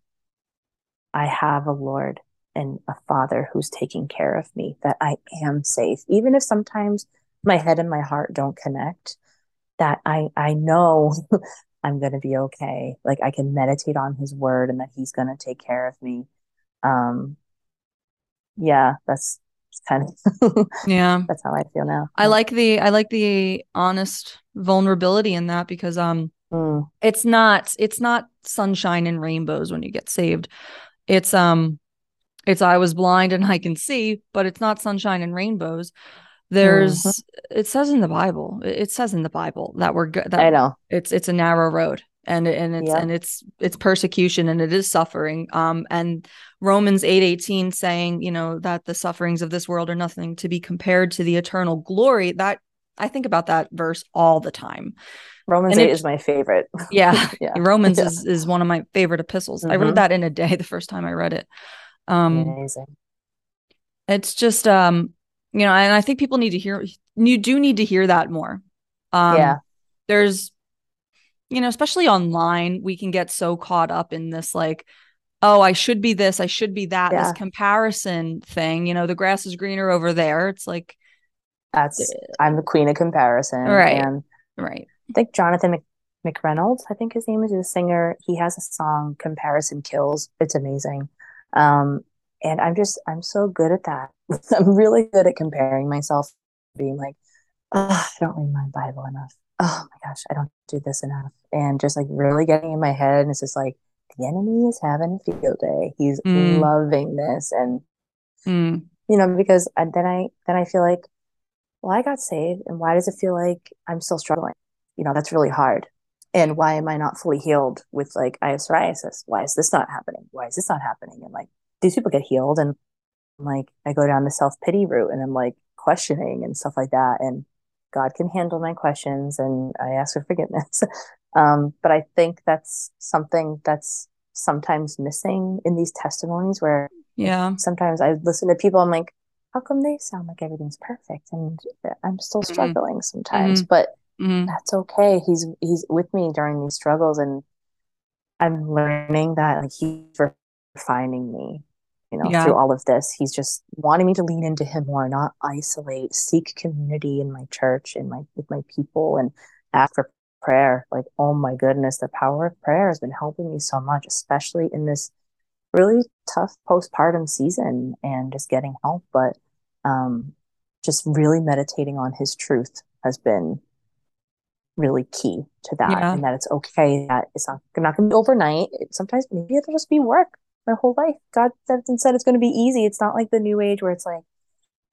I have a Lord and a Father who's taking care of me, that I am safe. Even if sometimes my head and my heart don't connect, that I, I know [LAUGHS] I'm going to be okay. Like I can meditate on his word and that he's going to take care of me. Um, yeah, that's kind of, [LAUGHS] yeah that's how I feel now. i like the i like the honest vulnerability in that because um Mm, it's not it's not sunshine and rainbows when you get saved it's um it's i was blind and i can see but it's not sunshine and rainbows there's mm-hmm. it says in the bible it says in the bible that we're good i know it's it's a narrow road and and it's yep. and it's it's persecution and it is suffering um and romans 8 18 saying you know that the sufferings of this world are nothing to be compared to the eternal glory that i think about that verse all the time romans and 8 it, is my favorite [LAUGHS] yeah, yeah. romans yeah. is is one of my favorite epistles mm-hmm. i read mm-hmm. that in a day the first time i read it um amazing it's just um you know and i think people need to hear you do need to hear that more um yeah there's you know especially online we can get so caught up in this like oh i should be this i should be that yeah. this comparison thing you know the grass is greener over there it's like that's i'm the queen of comparison. Right. And right. I think jonathan Mc, mcreynolds i think his name is a singer. He has a song comparison kills. It's amazing. Um and i'm just i'm so good at that. [LAUGHS] I'm really good at comparing myself being like oh, i don't read my bible enough. Oh my gosh i don't do this enough. And just like really getting in my head and it's just like the enemy is having a field day. He's mm. loving this. And mm. you know because then i then i feel like well i got saved and why does it feel like i'm still struggling? You know that's really hard. And why am i not fully healed with like i have psoriasis? Why is this not happening? Why is this not happening? And like these people get healed and like i go down the self-pity route and i'm like questioning and stuff like that and god can handle my questions and i ask for forgiveness. [LAUGHS] Um, but i think that's something that's sometimes missing in these testimonies where yeah. sometimes i listen to people i'm like how come they sound like everything's perfect and i'm still mm-hmm. struggling mm-hmm. sometimes mm-hmm. but mm-hmm. that's okay he's he's with me during these struggles and i'm learning that like he's refining me you know, yeah. through all of this. He's just wanting me to lean into him more, not isolate, seek community in my church and my with my people and ask for prayer. Like, oh my goodness, the power of prayer has been helping me so much, especially in this really tough postpartum season and just getting help. But um just really meditating on his truth has been really key to that yeah. and that it's okay that it's not, not going to be overnight it, sometimes maybe it'll just be work my whole life. God said it's going to be easy. It's not like the new age where it's like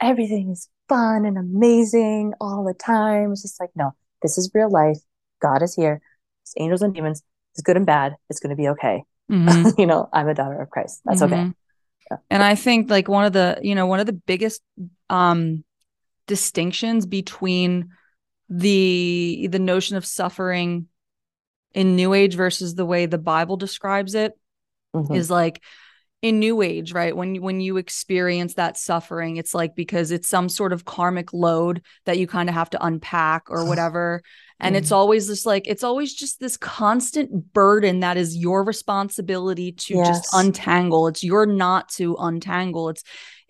everything is fun and amazing all the time. It's just like, no, this is real life. God is here. It's angels and demons. It's good and bad. It's going to be okay. Mm-hmm. [LAUGHS] you know, I'm a daughter of Christ. That's mm-hmm. okay. Yeah. And I think like one of the, you know, one of the biggest um distinctions between the the notion of suffering in new age versus the way the bible describes it mm-hmm. is like in new age right when you when you experience that suffering it's like because it's some sort of karmic load that you kind of have to unpack or [SIGHS] whatever and mm. it's always this like it's always just this constant burden that is your responsibility to yes. just untangle. It's your not to untangle. It's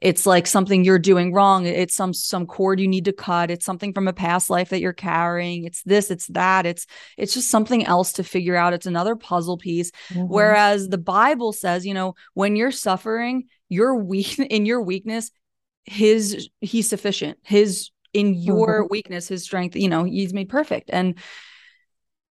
it's like something you're doing wrong. It's some some cord you need to cut. It's something from a past life that you're carrying. It's this it's that. It's it's just something else to figure out. It's another puzzle piece. Mm-hmm. whereas the bible says you know when you're suffering you're weak [LAUGHS] in your weakness his he's sufficient. His in your mm-hmm. weakness his strength you know he's made perfect and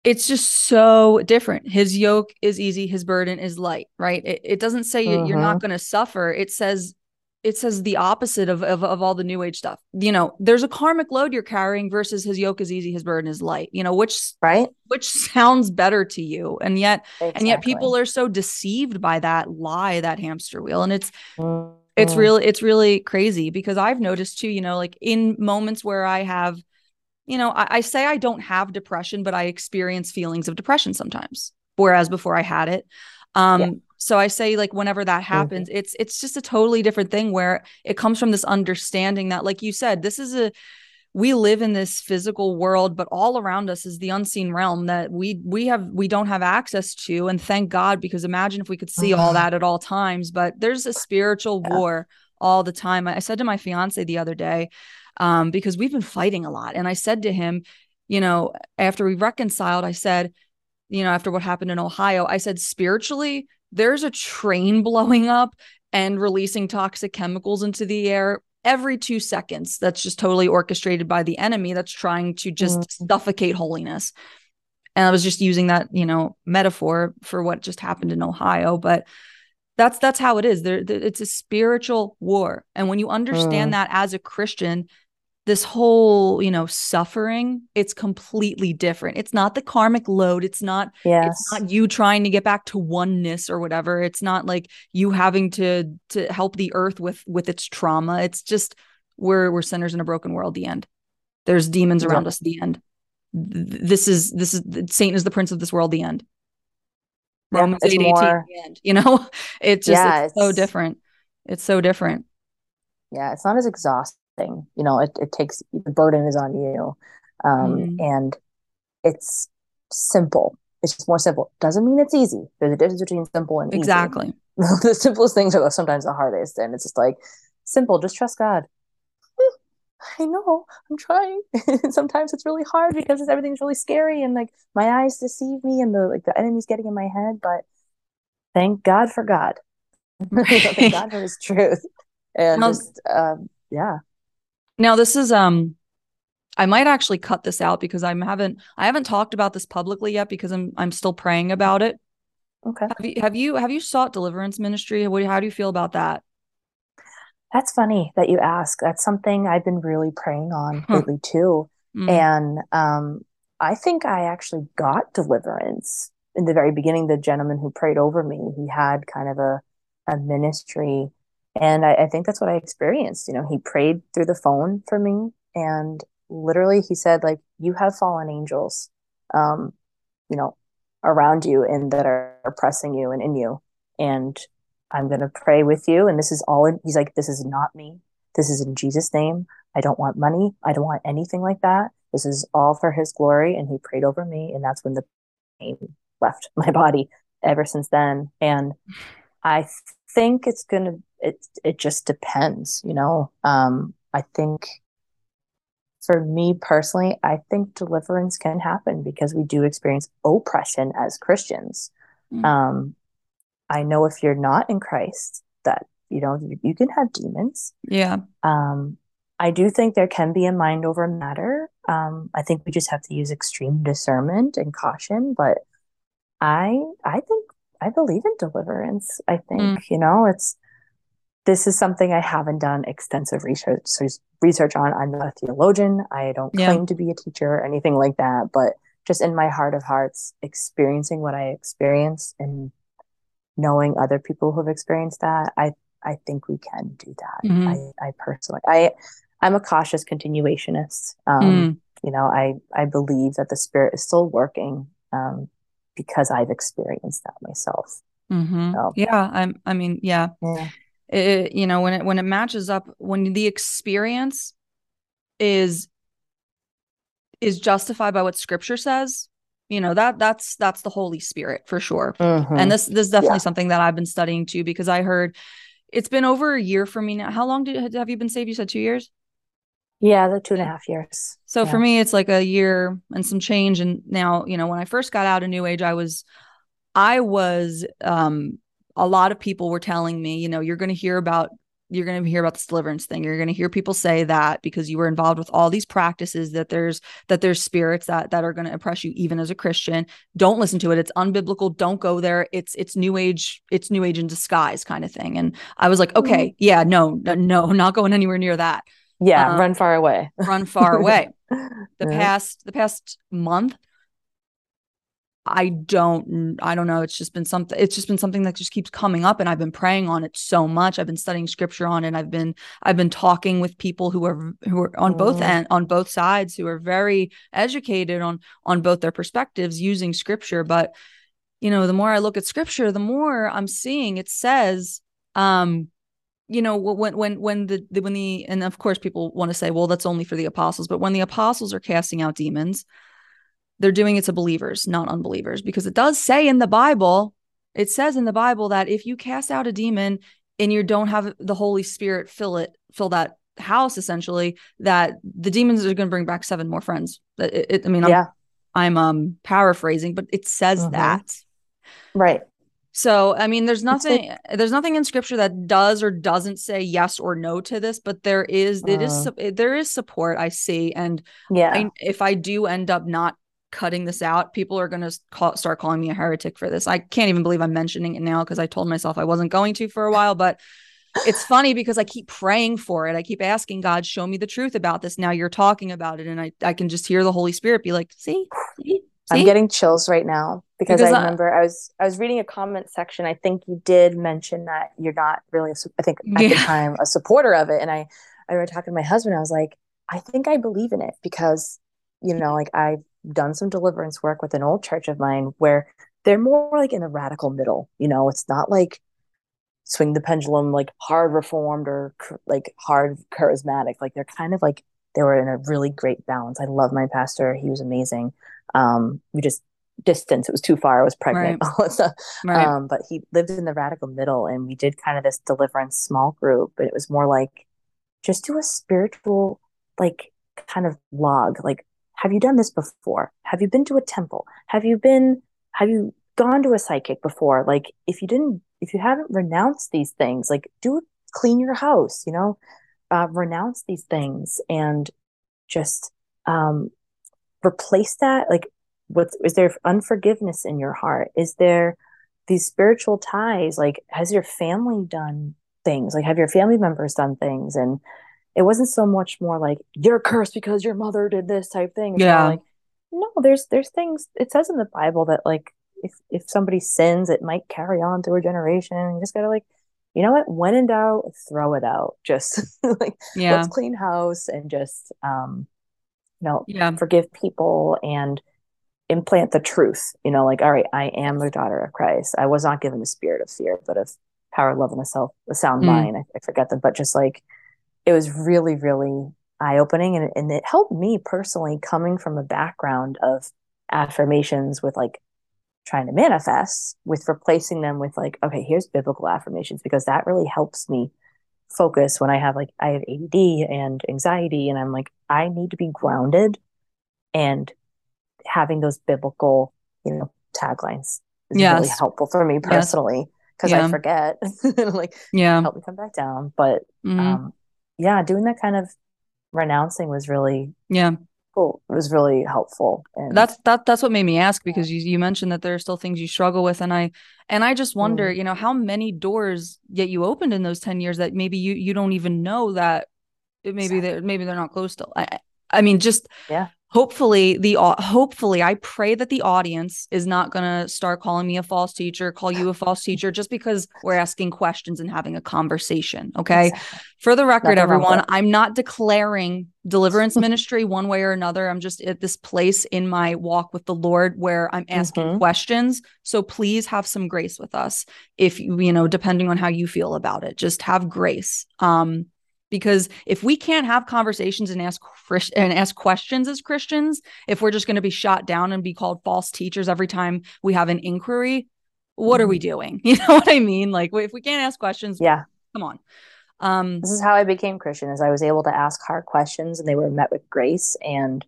it's just so different. His yoke is easy, his burden is light, right? It, it doesn't say you're not mm-hmm. going to suffer. It says it says the opposite of, of of all the new age stuff. You know, there's a karmic load you're carrying versus his yoke is easy, his burden is light. You know, which right, which sounds better to you, and yet exactly. and yet people are so deceived by that lie, that hamster wheel, and it's mm-hmm. It's really it's really crazy because I've noticed too. You know, like in moments where I have, you know, I, I say I don't have depression, but I experience feelings of depression sometimes, whereas before I had it. Um, yeah so i say like whenever that mm-hmm. happens mm-hmm. it's it's just a totally different thing where it comes from this understanding that like you said this is a we live in this physical world but all around us is the unseen realm that we we have we don't have access to. And thank god because imagine if we could see all that at all times. But there's a spiritual yeah. war all the time. I, I said to my fiance the other day um, because we've been fighting a lot. And i said to him you know after we reconciled i said you know after what happened in ohio i said spiritually there's a train blowing up and releasing toxic chemicals into the air every two seconds that's just totally orchestrated by the enemy that's trying to just mm. suffocate holiness and i was just using that you know metaphor for what just happened in ohio but that's that's how it is there it's a spiritual war and when you understand mm. that as a christian this whole you know suffering it's completely different. It's not the karmic load. It's not yes. it's not you trying to get back to oneness or whatever. It's not like you having to to help the earth with with its trauma. It's just we're we're sinners in a broken world the end. There's demons around yeah. us the end. This is this is satan is the prince of this world the end. Yeah, romans 8 18 the end you know? [LAUGHS] It's just yeah, it's, it's so different. It's so different. Yeah it's not as exhausting thing you know it, it takes the burden is on you um, mm. and it's simple it's just more simple doesn't mean it's easy there's a difference between simple and exactly [LAUGHS] the simplest things are sometimes the hardest and it's just like simple just trust god I know I'm trying. [LAUGHS] Sometimes it's really hard because everything's really scary and like my eyes deceive me and the like the enemy's getting in my head. But thank God for God. [LAUGHS] thank God for His truth. And just um, yeah, now this is um I might actually cut this out because I haven't I haven't talked about this publicly yet because I'm I'm still praying about it. Okay. Have you have you, have you sought deliverance ministry? What how do you feel about that? That's funny that you ask. That's something I've been really praying on lately too. Mm. And um I think I actually got deliverance in the very beginning. The gentleman who prayed over me, he had kind of a a ministry and I, I think that's what I experienced. You know, he prayed through the phone for me and literally he said, like, you have fallen angels, um, you know, around you and that are oppressing you and in you. And I'm going to pray with you. And this is all, in, he's like, this is not me. This is in Jesus' name. I don't want money. I don't want anything like that. This is all for his glory. And he prayed over me. And that's when the pain left [LAUGHS] my body ever since then. And I think it's going to it it just depends, you know. Um, I think for me personally, I think deliverance can happen because we do experience oppression as Christians. Mm-hmm. Um, I know if you're not in Christ, that you know you, you can have demons. Yeah. Um, I do think there can be a mind over matter. Um, I think we just have to use extreme discernment and caution. But I, I think I believe in deliverance. I think mm. you know it's this is something I haven't done extensive research research on. I'm not a theologian. I don't yeah. claim to be a teacher or anything like that, but just in my heart of hearts, experiencing what I experienced and knowing other people who have experienced that, I I think we can do that. Mm-hmm. I, I personally, I I'm a cautious continuationist. Um, mm. You know, I I believe that the spirit is still working um, because I've experienced that myself. Mm-hmm. So, yeah, I'm. I mean, yeah. yeah it, you know when it when it matches up when the experience is is justified by what scripture says you know that that's that's the holy spirit for sure mm-hmm. and this this is definitely yeah. something that i've been studying too because i heard it's been over a year for me now how long did have you been saved you said two years yeah the two and a half years so yeah. for me it's like a year and some change and now you know when i first got out of new age i was i was um a lot of people were telling me, you know, you're going to hear about you're going to hear about this deliverance thing. You're going to hear people say that because you were involved with all these practices that there's that there's spirits that that are going to oppress you even as a christian. Don't listen to it. It's unbiblical. Don't go there. It's it's new age it's new age in disguise kind of thing. And i was like mm-hmm. okay yeah no no, no not going anywhere near that. Yeah um, run far away. run far away. [LAUGHS] The yeah. past the past month I don't I don't know it's just been something it's just been something that just keeps coming up and I've been praying on it so much. I've been studying scripture on it I've been I've been talking with people who are who are on both end on both sides who are very educated on on both their perspectives using scripture. But you know the more I look at scripture the more I'm seeing it says um you know when when when the, the when the and of course people want to say well that's only for the apostles but when the apostles are casting out demons they're doing it to believers, not unbelievers, because it does say in the Bible, it says in the Bible that if you cast out a demon and you don't have the Holy Spirit fill it, fill that house essentially, that the demons are going to bring back seven more friends. It, it, I mean, I'm, yeah. I'm um paraphrasing, but it says mm-hmm. that. Right. So, I mean, there's nothing there's nothing in scripture that does or doesn't say yes or no to this, but there is it is uh-huh. there is support I see and yeah. I, if I do end up not cutting this out, people are going to call, start calling me a heretic for this. I can't even believe I'm mentioning it now because I told myself I wasn't going to for a while, but it's [LAUGHS] funny because I keep praying for it. I keep asking God, show me the truth about this. Now you're talking about it. And I, I can just hear the Holy Spirit be like, see, see, I'm getting chills right now because, because I remember I, I, was I was reading a comment section. I think you did mention that you're not really, a, I think at yeah. the time, a supporter of it. And I I remember talking to my husband. I was like, I think I believe in it because you know, like I've done some deliverance work with an old church of mine where they're more like in the radical middle. You know, it's not like swing the pendulum like hard reformed or like hard charismatic. Like they're kind of like they were in a really great balance. I love my pastor; he was amazing. Um, we just distance; it was too far. I was pregnant, right. [LAUGHS] all that stuff. Right. Um, but he lived in the radical middle, and we did kind of this deliverance small group. But it was more like just do a spiritual like kind of log, like have you done this before? Have you been to a temple? Have you been, have you gone to a psychic before? Like, if you didn't, if you haven't renounced these things, like, do clean your house, you know, uh, renounce these things and just um, replace that. Like, what is there unforgiveness in your heart? Is there these spiritual ties? Like, has your family done things? Like, have your family members done things? And it wasn't so much more like you're cursed because your mother did this type thing. It's yeah. Like, no, there's there's things it says in the Bible that like if if somebody sins, it might carry on to a generation. You just gotta like, you know what? When in doubt, throw it out. [LAUGHS] Just like yeah. let's clean house and just um, you know, yeah. forgive people and implant the truth. You know, like all right, I am the daughter of Christ. I was not given the spirit of fear, but of power, love, and a self, a sound mm. mind. I, I forget them, but just like it was really, really eye opening. And, and it helped me personally coming from a background of affirmations with like trying to manifest with replacing them with like, okay, here's biblical affirmations because that really helps me focus when I have like, I have ADD and anxiety. And I'm like, I need to be grounded and having those biblical, you know, taglines is yes. really helpful for me personally because yes. yeah. I forget [LAUGHS] like, yeah, help me come back down. But, mm-hmm. um, yeah, doing that kind of renouncing was really yeah cool. It was really helpful. And that's that that's what made me ask because you you mentioned that there are still things you struggle with, and I and I just wonder, mm. you know, how many doors yet you opened in those ten years that maybe you you don't even know that maybe they maybe they're not closed still. I I mean, just yeah hopefully the hopefully i pray that the audience is not going to start calling me a false teacher call you a false teacher just because we're asking questions and having a conversation okay? Exactly. for the record Nothing everyone i'm not declaring deliverance [LAUGHS] ministry one way or another. I'm just at this place in my walk with the lord where i'm asking mm-hmm. questions. So please have some grace with us if you you know depending on how you feel about it. Just have grace. Um because if we can't have conversations and ask and ask questions as Christians, if we're just going to be shot down and be called false teachers every time we have an inquiry, what are we mm-hmm. doing? [LAUGHS] You know what I mean? Like if we can't ask questions, yeah, come on. Um, this is how I became Christian. Is I was able to ask hard questions, and they were met with grace. And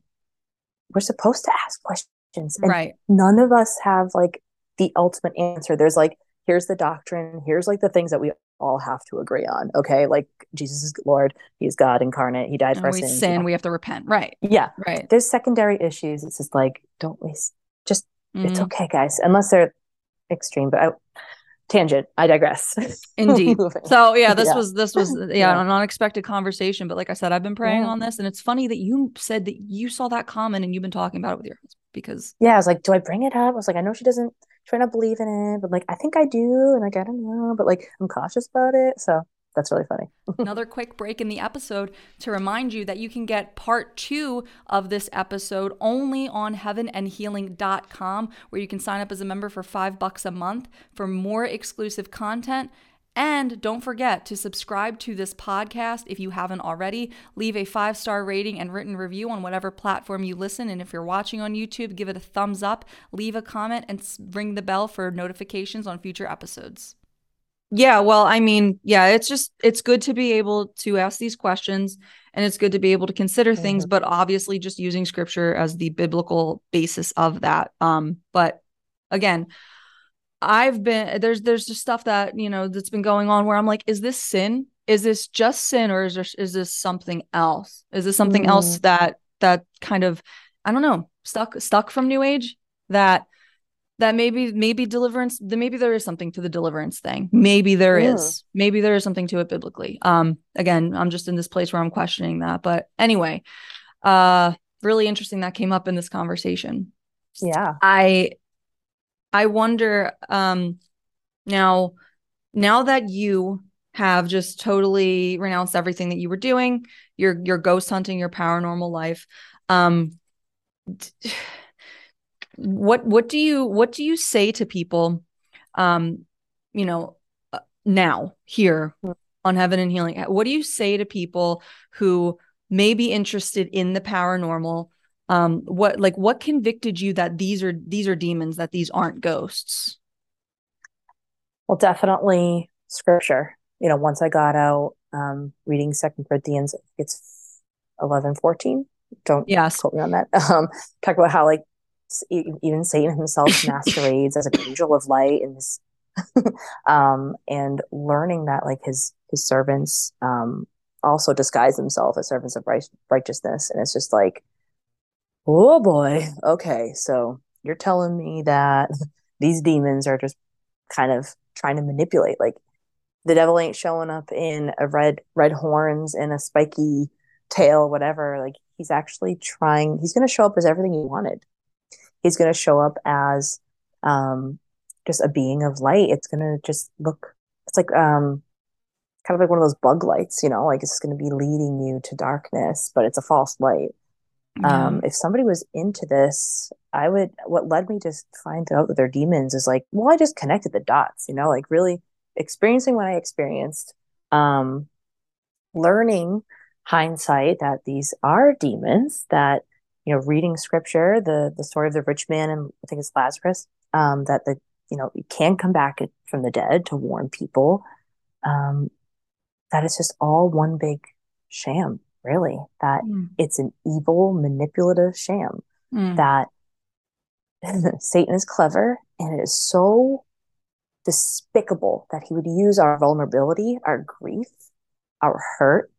we're supposed to ask questions, and right? None of us have like the ultimate answer. There's like here's the doctrine. Here's like the things that we all have to agree on. Okay. Like Jesus is Lord. He's God incarnate. He died and for we sins. sin. We have to repent. Right. Yeah. Right. There's secondary issues. It's just like, don't waste, just, mm-hmm. it's okay, guys, unless they're extreme. But I, tangent i digress indeed [LAUGHS] so yeah this yeah. was this was [LAUGHS] yeah, yeah, an unexpected conversation but like i said i've been praying yeah. on this and it's funny that you said that you saw that comment and you've been talking about it with your husband because yeah i was like do i bring it up i was like i know she doesn't trying to believe in it, but like I think I do, and like I don't know, but like I'm cautious about it. So that's really funny. [LAUGHS] Another quick break in the episode to remind you that you can get part two of this episode only on heavenandhealing.com, where you can sign up as a member for five bucks a month for more exclusive content and don't forget to subscribe to this podcast if you haven't already. Leave a five star rating and written review on whatever platform you listen. And if you're watching on YouTube, give it a thumbs up, leave a comment, and ring the bell for notifications on future episodes. Yeah, well, I mean, yeah, it's just it's good to be able to ask these questions and it's good to be able to consider mm-hmm. things, but obviously just using scripture as the biblical basis of that. Um, but again, I've been there's there's just stuff that you know that's been going on where I'm like, is this sin? Is this just sin, or is there is this something else? Is this something mm. else that that kind of I don't know stuck stuck from New Age that that maybe maybe deliverance maybe there is something to the deliverance thing. Maybe there yeah. is. Maybe there is something to it biblically. Um again i'm just in this place where i'm questioning that but anyway uh really interesting that came up in this conversation. Yeah. I i wonder um now now that you have just totally renounced everything that you were doing your your ghost hunting your paranormal life um what what do you what do you say to people um you know uh, now here on heaven and healing? What do you say to people who may be interested in the paranormal? Um what like what convicted you that these are these are demons that these aren't ghosts? Well definitely scripture. You know once i got out um reading second corinthians it's 11 14 don't yes. quote me on that. [LAUGHS] Um talk about how like even Satan himself [LAUGHS] masquerades as an angel of light and his, [LAUGHS] um, and learning that like his his servants um, also disguise themselves as servants of right- righteousness, and it's just like, oh boy, okay, so you're telling me that [LAUGHS] these demons are just kind of trying to manipulate, like the devil ain't showing up in a red red horns and a spiky tail, whatever. Like he's actually trying. He's going to show up as everything he wanted he's going to show up as um, just a being of light. It's going to just look, it's like um, kind of like one of those bug lights, you know, like it's going to be leading you to darkness, but it's a false light. Um, if somebody was into this, I would, what led me to find out that they're demons is like, well, I just connected the dots, you know, like really experiencing what I experienced, um, learning hindsight that these are demons that you know, reading scripture, the the story of the rich man and I think it's Lazarus, um, that the you know you can come back from the dead to warn people. Um, that it's just all one big sham, really. That mm. it's an evil, manipulative sham. Mm. That [LAUGHS] Satan is clever and it is so despicable that he would use our vulnerability, our grief, our hurt,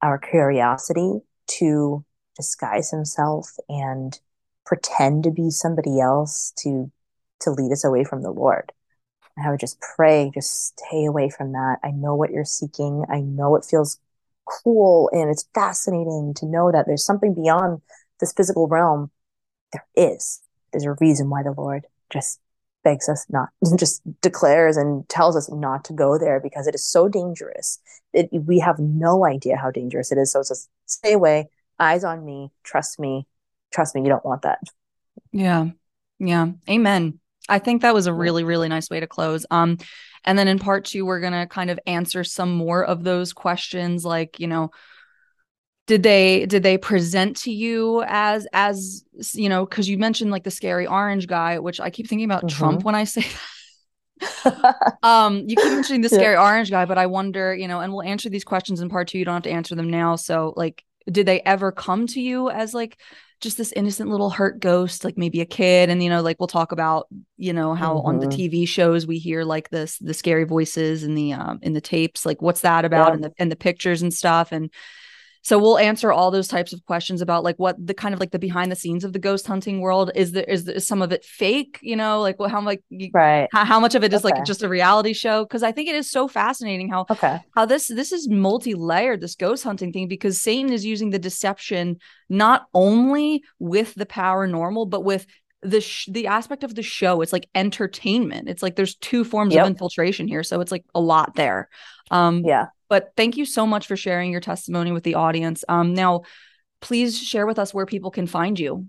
our curiosity to disguise himself and pretend to be somebody else to to lead us away from the Lord. And I would just pray, just stay away from that. I know what you're seeking. I know it feels cool and it's fascinating to know that there's something beyond this physical realm. There is. There's a reason why the Lord just begs us not, [LAUGHS] just declares and tells us not to go there because it is so dangerous. It, we have no idea how dangerous it is. So it says, stay away, eyes on me, trust me, trust me, you don't want that. Yeah. Yeah. Amen. I think that was a really, really nice way to close. Um, and then in part two, we're gonna kind of answer some more of those questions, like, you know, did they did they present to you as as you know because you mentioned like the scary orange guy which i keep thinking about mm-hmm. trump when i say that [LAUGHS] um you keep mentioning the scary yeah. orange guy but i wonder you know and we'll answer these questions in part two you don't have to answer them now so like did they ever come to you as like just this innocent little hurt ghost like maybe a kid and you know like we'll talk about you know how mm-hmm. on the mm-hmm. tv shows we hear like this the scary voices and the um in the tapes like what's that about yeah. and the and the pictures and stuff and so we'll answer all those types of questions about like what the kind of like the behind the scenes of the ghost hunting world is there is, there, is some of it fake you know? Like well, how like you, right. how, how, much of it is okay. like just a reality show? Because i think it is so fascinating how okay. how this this is multi-layered this ghost hunting thing because satan is using the deception not only with the paranormal but with the sh- the aspect of the show it's like entertainment it's like there's two forms yep. of infiltration here so it's like a lot there um yeah but thank you so much for sharing your testimony with the audience. Um, now, please share with us where people can find you.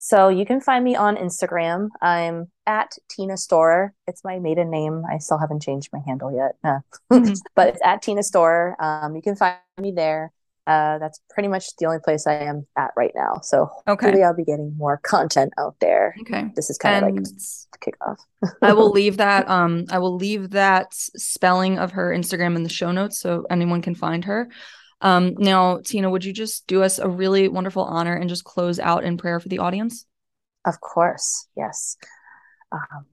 So you can find me on Instagram. I'm at Tina Storer. It's my maiden name. I still haven't changed my handle yet, uh, [LAUGHS] [LAUGHS] but it's at Tina Storer. Um, you can find me there uh, that's pretty much the only place I am at right now. So okay. hopefully I'll be getting more content out there. Okay. This is kind and of like kickoff. I will [LAUGHS] leave that um I will leave that spelling of her Instagram in the show notes so anyone can find her. Um now Tina, would you just do us a really wonderful honor and just close out in prayer for the audience? Of course. Yes. Um,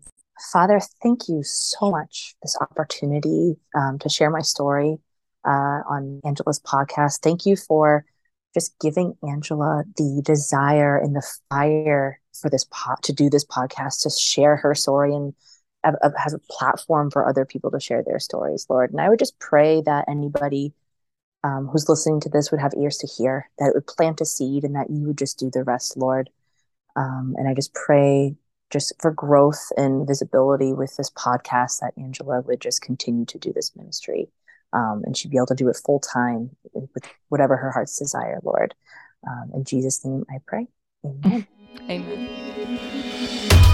Father, thank you so much for this opportunity um, to share my story uh, on Angela's podcast. Thank you for just giving Angela the desire and the fire for this pot to do this podcast, to share her story and have a platform for other people to share their stories, Lord. And I would just pray that anybody um, who's listening to this would have ears to hear, that it would plant a seed and that you would just do the rest, Lord. Um, and I just pray just for growth and visibility with this podcast that Angela would just continue to do this ministry. Um, and she'd be able to do it full time with whatever her heart's desire, Lord. Um, in Jesus' name I pray. Amen. Amen.